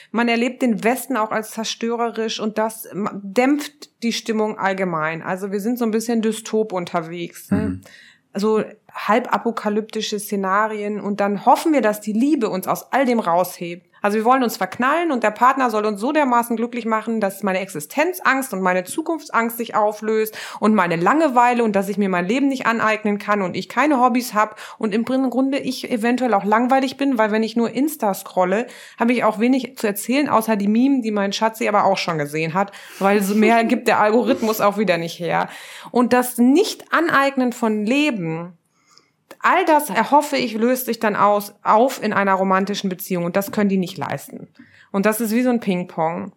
man erlebt den Westen auch als zerstörerisch und das dämpft die Stimmung allgemein. Also wir sind so ein bisschen dystop unterwegs. Ne? Mhm. Also halbapokalyptische Szenarien und dann hoffen wir, dass die Liebe uns aus all dem raushebt. Also wir wollen uns verknallen und der Partner soll uns so dermaßen glücklich machen, dass meine Existenzangst und meine Zukunftsangst sich auflöst und meine Langeweile und dass ich mir mein Leben nicht aneignen kann und ich keine Hobbys habe und im Grunde ich eventuell auch langweilig bin, weil wenn ich nur Insta scrolle, habe ich auch wenig zu erzählen, außer die Meme, die mein Schatzi aber auch schon gesehen hat, weil so mehr gibt der Algorithmus auch wieder nicht her. Und das Nicht-Aneignen von Leben all das erhoffe ich, löst sich dann aus, auf in einer romantischen Beziehung. Und das können die nicht leisten. Und das ist wie so ein Ping-Pong.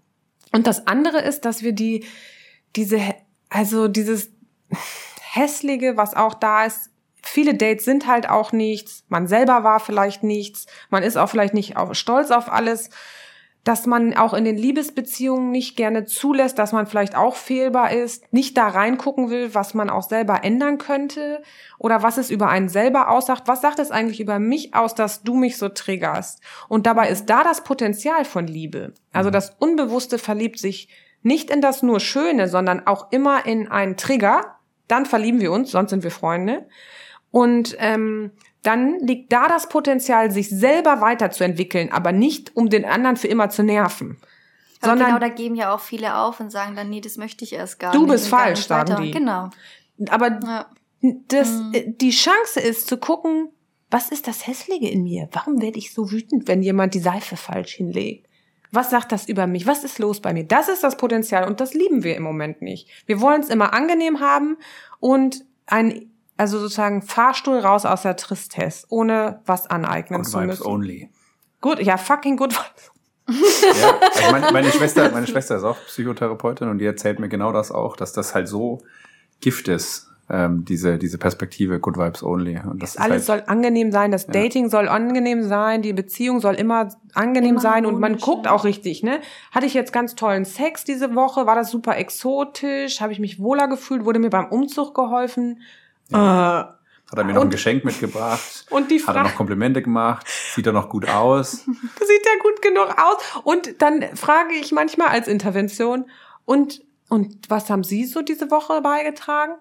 Und das andere ist, dass wir die, diese, also dieses hässliche, was auch da ist, viele Dates sind halt auch nichts, man selber war vielleicht nichts, man ist auch vielleicht nicht auf, stolz auf alles dass man auch in den Liebesbeziehungen nicht gerne zulässt, dass man vielleicht auch fehlbar ist, nicht da reingucken will, was man auch selber ändern könnte oder was es über einen selber aussagt. Was sagt es eigentlich über mich aus, dass du mich so triggerst? Und dabei ist da das Potenzial von Liebe. Also mhm. das Unbewusste verliebt sich nicht in das nur Schöne, sondern auch immer in einen Trigger. Dann verlieben wir uns, sonst sind wir Freunde. Und ähm, dann liegt da das Potenzial, sich selber weiterzuentwickeln, aber nicht, um den anderen für immer zu nerven. Aber sondern genau, da geben ja auch viele auf und sagen dann, nee, das möchte ich erst gar du nicht. Du bist falsch, sagen die. Genau. Aber ja. das, mhm. die Chance ist zu gucken, was ist das Hässliche in mir? Warum werde ich so wütend, wenn jemand die Seife falsch hinlegt? Was sagt das über mich? Was ist los bei mir? Das ist das Potenzial und das lieben wir im Moment nicht. Wir wollen es immer angenehm haben und ein also sozusagen Fahrstuhl raus aus der Tristesse, ohne was aneignen Good zu Vibes müssen. only. Gut, ja, fucking good vibes. Ja, also meine, meine, Schwester, meine Schwester ist auch Psychotherapeutin und die erzählt mir genau das auch, dass das halt so Gift ist, ähm, diese, diese Perspektive Good Vibes Only. Und das ist Alles halt, soll angenehm sein, das Ja. Dating soll angenehm sein, die Beziehung soll immer angenehm Immer sein und man guckt auch richtig, ne? Hatte ich jetzt ganz tollen Sex diese Woche, war das super exotisch, habe ich mich wohler gefühlt, wurde mir beim Umzug geholfen. Äh, hat er mir noch ein und- Geschenk mitgebracht, und die hat er noch Komplimente gemacht, sieht er noch gut aus. sieht ja gut genug aus. Und dann frage ich manchmal als Intervention, und, und was haben Sie so diese Woche beigetragen?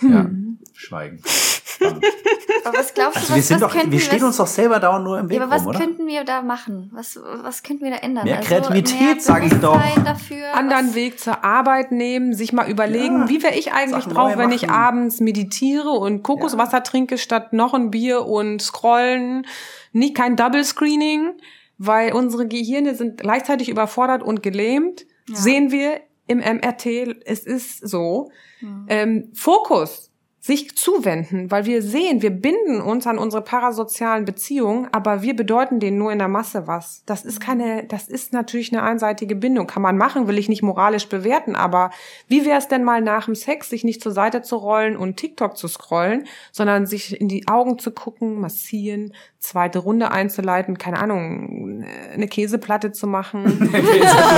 Ja, schweigen. Aber was glaubst du, Also was, wir sind was doch, könnten wir stehen was, uns doch selber dauernd nur im Weg ja, aber was rum, oder? könnten wir da machen? Was, was könnten wir da ändern? Mehr Also Kreativität, mehr sag ich doch. Dafür, anderen was, Weg zur Arbeit nehmen, sich mal überlegen, Ja, wie wäre ich eigentlich Sachen drauf, wenn ich abends meditiere und Kokoswasser trinke statt noch ein Bier und scrollen. Nie kein Double Screening, weil unsere Gehirne sind gleichzeitig überfordert und gelähmt. Ja. Sehen wir im MRT, es ist so. Hm. Ähm, Fokus. Sich zuwenden, weil wir sehen, wir binden uns an unsere parasozialen Beziehungen, aber wir bedeuten denen nur in der Masse was. Das ist keine, das ist natürlich eine einseitige Bindung. Kann man machen, will ich nicht moralisch bewerten, aber wie wäre es denn mal nach dem Sex, sich nicht zur Seite zu rollen und TikTok zu scrollen, sondern sich in die Augen zu gucken, massieren, zweite Runde einzuleiten, keine Ahnung, eine Käseplatte zu machen.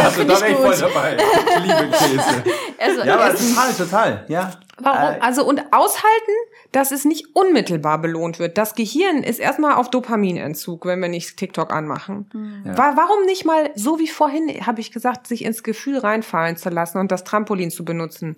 also, da ich wäre ich voll dabei. Ich liebe Käse. Also, Ja, aber total, total. Ja. Warum? Äh, Also und aushalten, dass es nicht unmittelbar belohnt wird. Das Gehirn ist erstmal auf Dopaminentzug, wenn wir nicht TikTok anmachen. Ja. Wa- Warum nicht mal, so wie vorhin, habe ich gesagt, sich ins Gefühl reinfallen zu lassen und das Trampolin zu benutzen.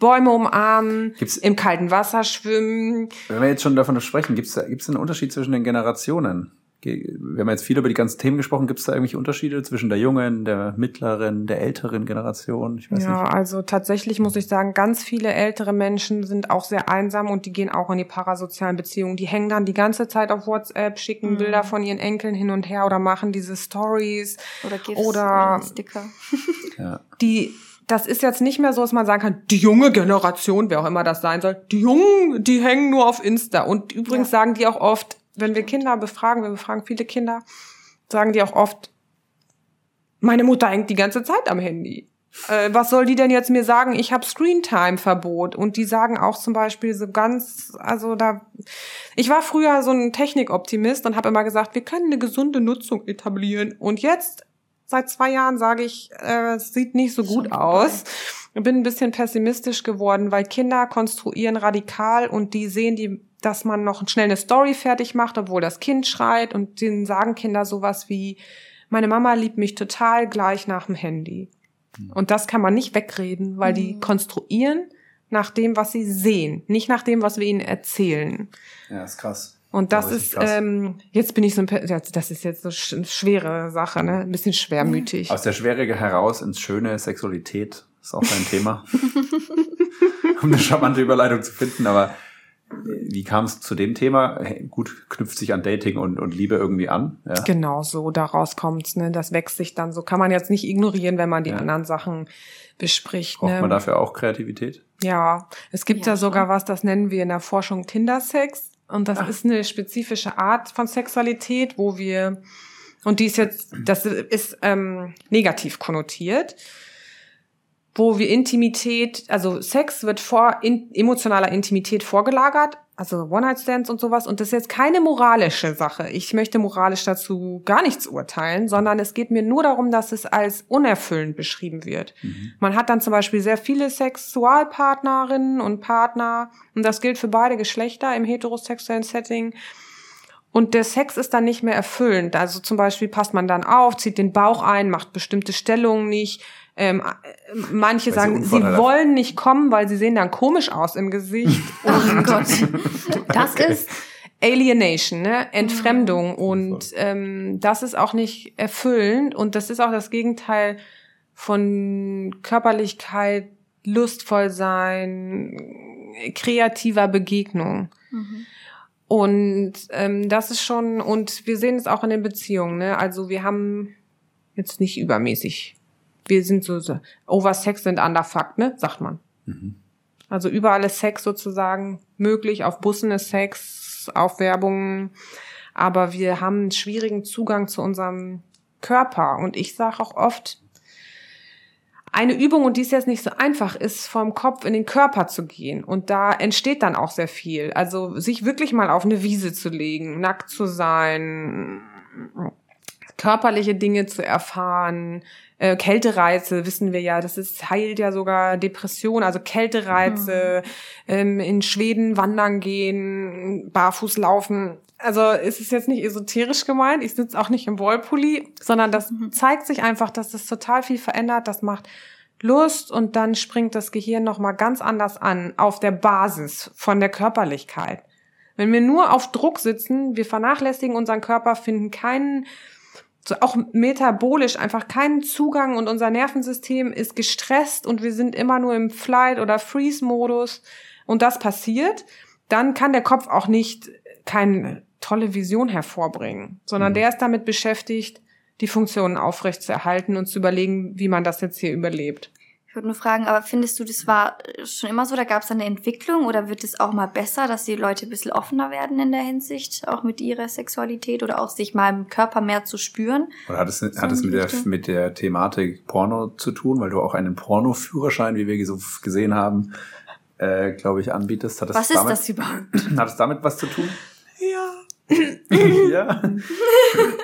Bäume umarmen, Gibt's- im kalten Wasser schwimmen. Wenn wir jetzt schon davon sprechen, gibt es gibt's einen Unterschied zwischen den Generationen? Wir haben jetzt viel über die ganzen Themen gesprochen. Gibt es da irgendwelche Unterschiede zwischen der jungen, der mittleren, der älteren Generation? Ich weiß Ja, nicht. also tatsächlich muss ich sagen, ganz viele ältere Menschen sind auch sehr einsam und die gehen auch in die parasozialen Beziehungen. Die hängen dann die ganze Zeit auf WhatsApp, schicken Mhm. Bilder von ihren Enkeln hin und her oder machen diese Stories. Oder GIFs Oder- Sticker. Ja. die, das ist jetzt nicht mehr so, dass man sagen kann, die junge Generation, wer auch immer das sein soll, die Jungen, die hängen nur auf Insta. Und übrigens Ja. sagen die auch oft, wenn wir Kinder befragen, wir befragen viele Kinder, sagen die auch oft, meine Mutter hängt die ganze Zeit am Handy. Äh, was soll die denn jetzt mir sagen? Ich habe Screentime-Verbot. Und die sagen auch zum Beispiel so ganz, also da, ich war früher so ein Technikoptimist und habe immer gesagt, wir können eine gesunde Nutzung etablieren. Und jetzt, seit zwei Jahren, sage ich, äh, es sieht nicht so gut aus. Ich bin ein bisschen pessimistisch geworden, weil Kinder konstruieren radikal und die sehen die, dass man noch schnell eine Story fertig macht, obwohl das Kind schreit und denen sagen Kinder sowas wie, meine Mama liebt mich total gleich nach dem Handy. Und das kann man nicht wegreden, weil die Mhm. konstruieren nach dem, was sie sehen, nicht nach dem, was wir ihnen erzählen. ja, ist krass. Und das ist, krass. ähm, jetzt bin ich so ein, das ist jetzt so eine schwere Sache, ne? Ein bisschen schwermütig. Aus der Schwere heraus ins Schöne Sexualität ist auch dein Thema. um eine charmante Überleitung zu finden, aber wie kam es zu dem Thema? Gut, knüpft sich an Dating und, und Liebe irgendwie an. Ja. Genau so, daraus kommt's, ne? Das wächst sich dann so. Kann man jetzt nicht ignorieren, wenn man die Ja. anderen Sachen bespricht. Braucht ne? man dafür auch Kreativität? Ja, es gibt ja, Ja, sogar was, das nennen wir in der Forschung Tinder-Sex. Und das ist eine spezifische Art von Sexualität, wo wir, und die ist jetzt, das ist ähm, negativ konnotiert, wo wir Intimität, also Sex wird vor in, emotionaler Intimität vorgelagert, also One-Night-Stands und sowas. Und das ist jetzt keine moralische Sache. Ich möchte moralisch dazu gar nichts urteilen, sondern es geht mir nur darum, dass es als unerfüllend beschrieben wird. Mhm. Man hat dann zum Beispiel sehr viele Sexualpartnerinnen und Partner und das gilt für beide Geschlechter im heterosexuellen Setting. Und der Sex ist dann nicht mehr erfüllend. Also zum Beispiel passt man dann auf, zieht den Bauch ein, macht bestimmte Stellungen nicht. Ähm, äh, manche Weil sie sagen, sie unvorteilhaft- wollen nicht kommen, weil sie sehen dann komisch aus im Gesicht. Oh Gott. Das Okay. ist Alienation, ne? Entfremdung. Und ähm, das ist auch nicht erfüllend. Und das ist auch das Gegenteil von Körperlichkeit, lustvoll sein, kreativer Begegnung. Mhm. Und ähm, das ist schon, und wir sehen es auch in den Beziehungen, ne? Also wir haben jetzt nicht übermäßig. Wir sind so, so oversexed and underfucked, ne? Sagt man. Mhm. Also überall ist Sex sozusagen möglich, auf Bussen ist Sex, auf Werbung, aber wir haben einen schwierigen Zugang zu unserem Körper. Und ich sage auch oft, eine Übung, und die ist jetzt nicht so einfach, ist vom Kopf in den Körper zu gehen. Und da entsteht dann auch sehr viel. Also sich wirklich mal auf eine Wiese zu legen, nackt zu sein, körperliche Dinge zu erfahren, äh, Kältereize, wissen wir ja, das ist, heilt ja sogar Depression, also Kältereize, mhm. ähm, in Schweden wandern gehen, barfuß laufen. Also es ist jetzt nicht esoterisch gemeint, ich sitze auch nicht im Wollpulli, sondern das mhm. zeigt sich einfach, dass das total viel verändert, das macht Lust und dann springt das Gehirn nochmal ganz anders an, auf der Basis von der Körperlichkeit. Wenn wir nur auf Druck sitzen, wir vernachlässigen unseren Körper, finden keinen so auch metabolisch einfach keinen Zugang und unser Nervensystem ist gestresst und wir sind immer nur im Flight- oder Freeze-Modus und das passiert, dann kann der Kopf auch nicht keine tolle Vision hervorbringen, sondern mhm. der ist damit beschäftigt, die Funktionen aufrechtzuerhalten und zu überlegen, wie man das jetzt hier überlebt. Ich würde nur fragen, aber findest du, das war schon immer so, da gab es eine Entwicklung oder wird es auch mal besser, dass die Leute ein bisschen offener werden in der Hinsicht, auch mit ihrer Sexualität oder auch sich mal im Körper mehr zu spüren? Oder hat es, so hat es mit der, mit der Thematik Porno zu tun, weil du auch einen Pornoführerschein, wie wir so gesehen haben, äh, glaube ich, anbietest? Hat das was damit, ist das überhaupt? Hat es damit was zu tun? Ja. ja.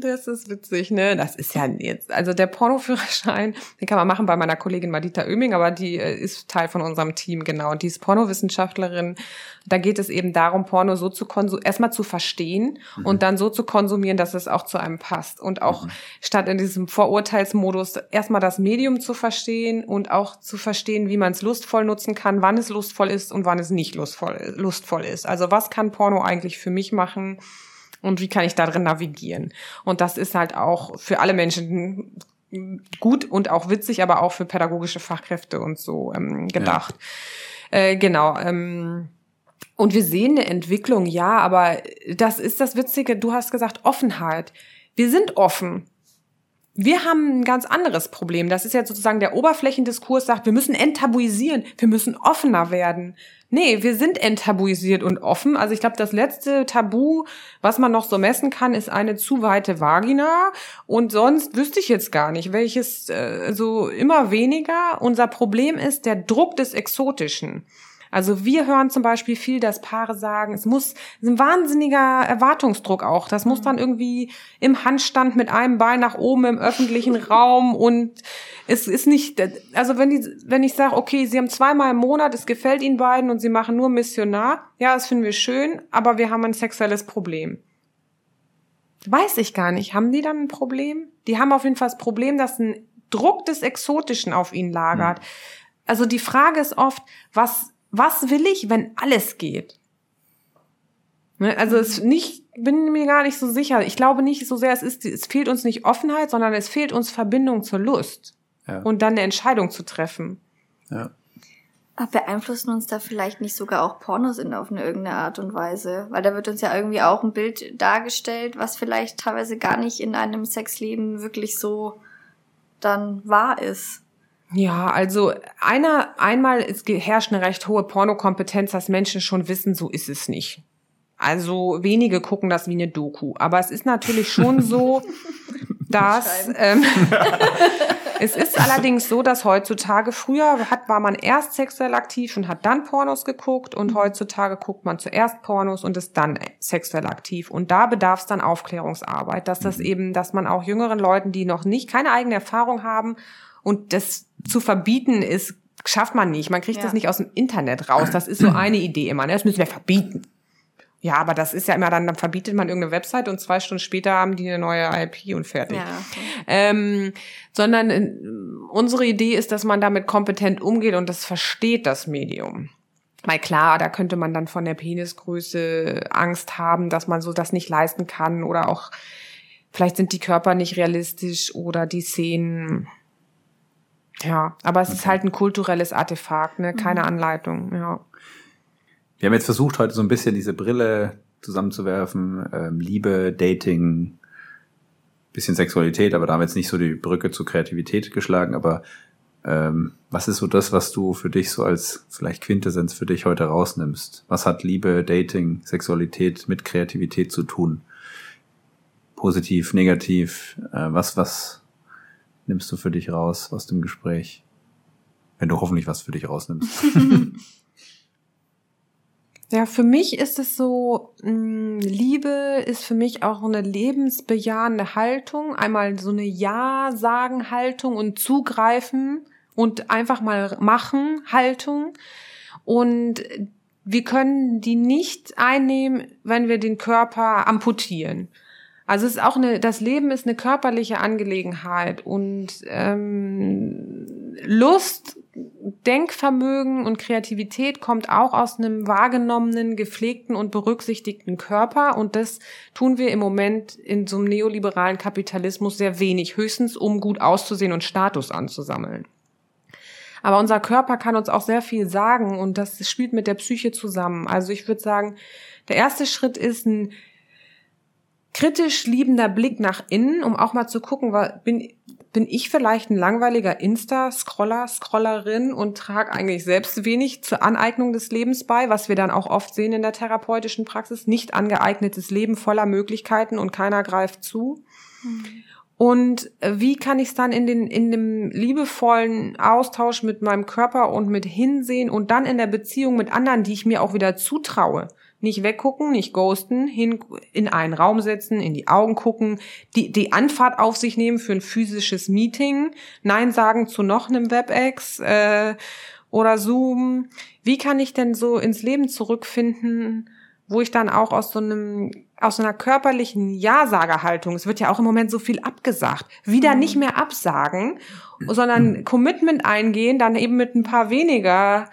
Das ist witzig, ne? Das ist ja jetzt, also der Pornoführerschein, den kann man machen bei meiner Kollegin Madita Oeming, aber die äh, ist Teil von unserem Team, genau. Und die ist Pornowissenschaftlerin. Da geht es eben darum, Porno so zu konsumieren, erstmal zu verstehen mhm. und dann so zu konsumieren, dass es auch zu einem passt. Und auch mhm. statt in diesem Vorurteilsmodus erstmal das Medium zu verstehen und auch zu verstehen, wie man es lustvoll nutzen kann, wann es lustvoll ist und wann es nicht lustvoll, lustvoll ist. Also was kann Porno eigentlich für mich machen? Und wie kann ich da drin navigieren. Und das ist halt auch für alle Menschen gut und auch witzig, aber auch für pädagogische Fachkräfte und so ähm, gedacht. Ja. Äh, genau. Ähm, und wir sehen eine Entwicklung, ja, aber das ist das Witzige. Du hast gesagt Offenheit. Wir sind offen. Wir haben ein ganz anderes Problem. Das ist jetzt sozusagen der Oberflächendiskurs sagt, wir müssen enttabuisieren, wir müssen offener werden. Nee, wir sind enttabuisiert und offen. Also ich glaube, das letzte Tabu, was man noch so messen kann, ist eine zu weite Vagina. Und sonst wüsste ich jetzt gar nicht, welches äh, so immer weniger. Unser Problem ist der Druck des Exotischen. Also wir hören zum Beispiel viel, dass Paare sagen, es muss ein wahnsinniger Erwartungsdruck auch. Das muss mhm. dann irgendwie im Handstand mit einem Bein nach oben im öffentlichen Raum und es ist nicht, also wenn die, wenn ich sage, okay, sie haben zweimal im Monat, es gefällt ihnen beiden und sie machen nur Missionar, ja, das finden wir schön, aber wir haben ein sexuelles Problem. Weiß ich gar nicht. Haben die dann ein Problem? Die haben auf jeden Fall das Problem, dass ein Druck des Exotischen auf ihnen lagert. Mhm. Also die Frage ist oft, was was will ich, wenn alles geht? Ne, also es nicht, bin mir gar nicht so sicher. Ich glaube nicht so sehr, es ist, es fehlt uns nicht Offenheit, sondern es fehlt uns Verbindung zur Lust. Ja. Und dann eine Entscheidung zu treffen. Ja. Aber beeinflussen uns da vielleicht nicht sogar auch Pornos in auf eine irgendeine Art und Weise? Weil da wird uns ja irgendwie auch ein Bild dargestellt, was vielleicht teilweise gar nicht in einem Sexleben wirklich so dann wahr ist. Ja, also einer, einmal ist, herrscht eine recht hohe Pornokompetenz, dass Menschen schon wissen, so ist es nicht. Also wenige gucken das wie eine Doku. Aber es ist natürlich schon so, dass ähm, es ist allerdings so, dass heutzutage früher hat, war man erst sexuell aktiv und hat dann Pornos geguckt und mhm. heutzutage guckt man zuerst Pornos und ist dann sexuell aktiv. Und da bedarf es dann Aufklärungsarbeit, dass das mhm. eben, dass man auch jüngeren Leuten, die noch nicht keine eigene Erfahrung haben und das zu verbieten ist, schafft man nicht. Man kriegt ja. das nicht aus dem Internet raus. Das ist so eine Idee immer. Ne? Das müssen wir verbieten. Ja, aber das ist ja immer dann, dann verbietet man irgendeine Website und zwei Stunden später haben die eine neue IP und fertig. Ja, okay. ähm, sondern äh, unsere Idee ist, dass man damit kompetent umgeht und das versteht, das Medium. Weil klar, da könnte man dann von der Penisgröße Angst haben, dass man so das nicht leisten kann oder auch vielleicht sind die Körper nicht realistisch oder die Szenen ja, aber es okay. ist halt ein kulturelles Artefakt, ne? Keine mhm. Anleitung, ja. Wir haben jetzt versucht, heute so ein bisschen diese Brille zusammenzuwerfen. Ähm, Liebe, Dating, bisschen Sexualität, aber da haben wir jetzt nicht so die Brücke zur Kreativität geschlagen. Aber ähm, was ist so das, was du für dich so als vielleicht Quintessenz für dich heute rausnimmst? Was hat Liebe, Dating, Sexualität mit Kreativität zu tun? Positiv, negativ? Äh, was, was nimmst du für dich raus aus dem Gespräch? Wenn du hoffentlich was für dich rausnimmst. Ja, für mich ist es so, mh, Liebe ist für mich auch eine lebensbejahende Haltung. Einmal so eine Ja-Sagen-Haltung und Zugreifen und einfach mal machen Haltung. Und wir können die nicht einnehmen, wenn wir den Körper amputieren. Also es ist auch eine, das Leben ist eine körperliche Angelegenheit und ähm, Lust Denkvermögen und Kreativität kommt auch aus einem wahrgenommenen, gepflegten und berücksichtigten Körper. Und das tun wir im Moment in so einem neoliberalen Kapitalismus sehr wenig, höchstens um gut auszusehen und Status anzusammeln. Aber unser Körper kann uns auch sehr viel sagen und das spielt mit der Psyche zusammen. Also ich würde sagen, der erste Schritt ist ein kritisch liebender Blick nach innen, um auch mal zu gucken, bin, bin ich vielleicht ein langweiliger Insta-Scroller, Scrollerin und trage eigentlich selbst wenig zur Aneignung des Lebens bei, was wir dann auch oft sehen in der therapeutischen Praxis. Nicht angeeignetes Leben voller Möglichkeiten und keiner greift zu. Mhm. Und wie kann ich es dann in, den, in dem liebevollen Austausch mit meinem Körper und mit Hinsehen und dann in der Beziehung mit anderen, die ich mir auch wieder zutraue, nicht weggucken, nicht ghosten, hin, in einen Raum setzen, in die Augen gucken, die, die Anfahrt auf sich nehmen für ein physisches Meeting, Nein sagen zu noch einem WebEx äh, oder Zoom. Wie kann ich denn so ins Leben zurückfinden, wo ich dann auch aus so einem aus so einer körperlichen Ja-Sagerhaltung, es wird ja auch im Moment so viel abgesagt, wieder mhm. nicht mehr absagen, sondern mhm. Commitment eingehen, dann eben mit ein paar weniger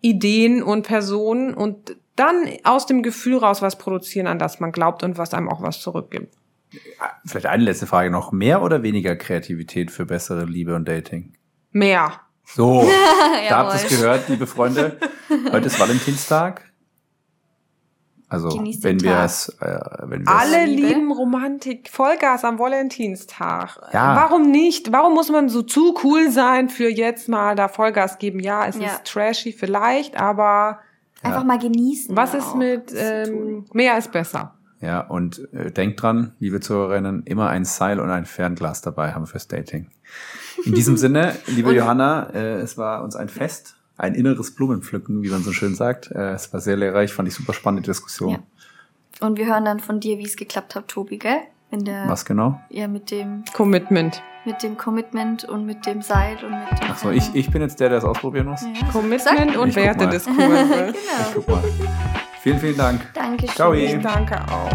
Ideen und Personen und dann aus dem Gefühl raus was produzieren, an das man glaubt und was einem auch was zurückgibt. Vielleicht eine letzte Frage noch. Mehr oder weniger Kreativität für bessere Liebe und Dating? Mehr. So, da habt ihr es gehört, liebe Freunde. Heute ist Valentinstag. Also wenn wir es, äh, wenn wir alle lieben Romantik, Vollgas am Valentinstag. Ja. Warum nicht? Warum muss man so zu cool sein für jetzt mal da Vollgas geben? Ja, es ja. ist trashy vielleicht, aber Einfach ja. mal genießen. Was ist mit ähm, mehr ist besser? Ja, und äh, denkt dran, liebe Zuhörerinnen, immer ein Seil und ein Fernglas dabei haben fürs Dating. In diesem Sinne, liebe Johanna, äh, es war uns ein Fest, ein inneres Blumenpflücken, wie man so schön sagt. Äh, es war sehr lehrreich, fand ich super spannende Diskussion. Ja. Und wir hören dann von dir, wie es geklappt hat, Tobi, gell? In der, Was genau? Ja, mit dem Commitment mit dem Commitment und mit dem Seil und mit dem. Achso, ich, ich bin jetzt der, der es ausprobieren muss. Ja. Commitment und Werte des Kurses. genau. Ich guck mal. Vielen, vielen Dank. Dankeschön. Ciao. Ich danke auch.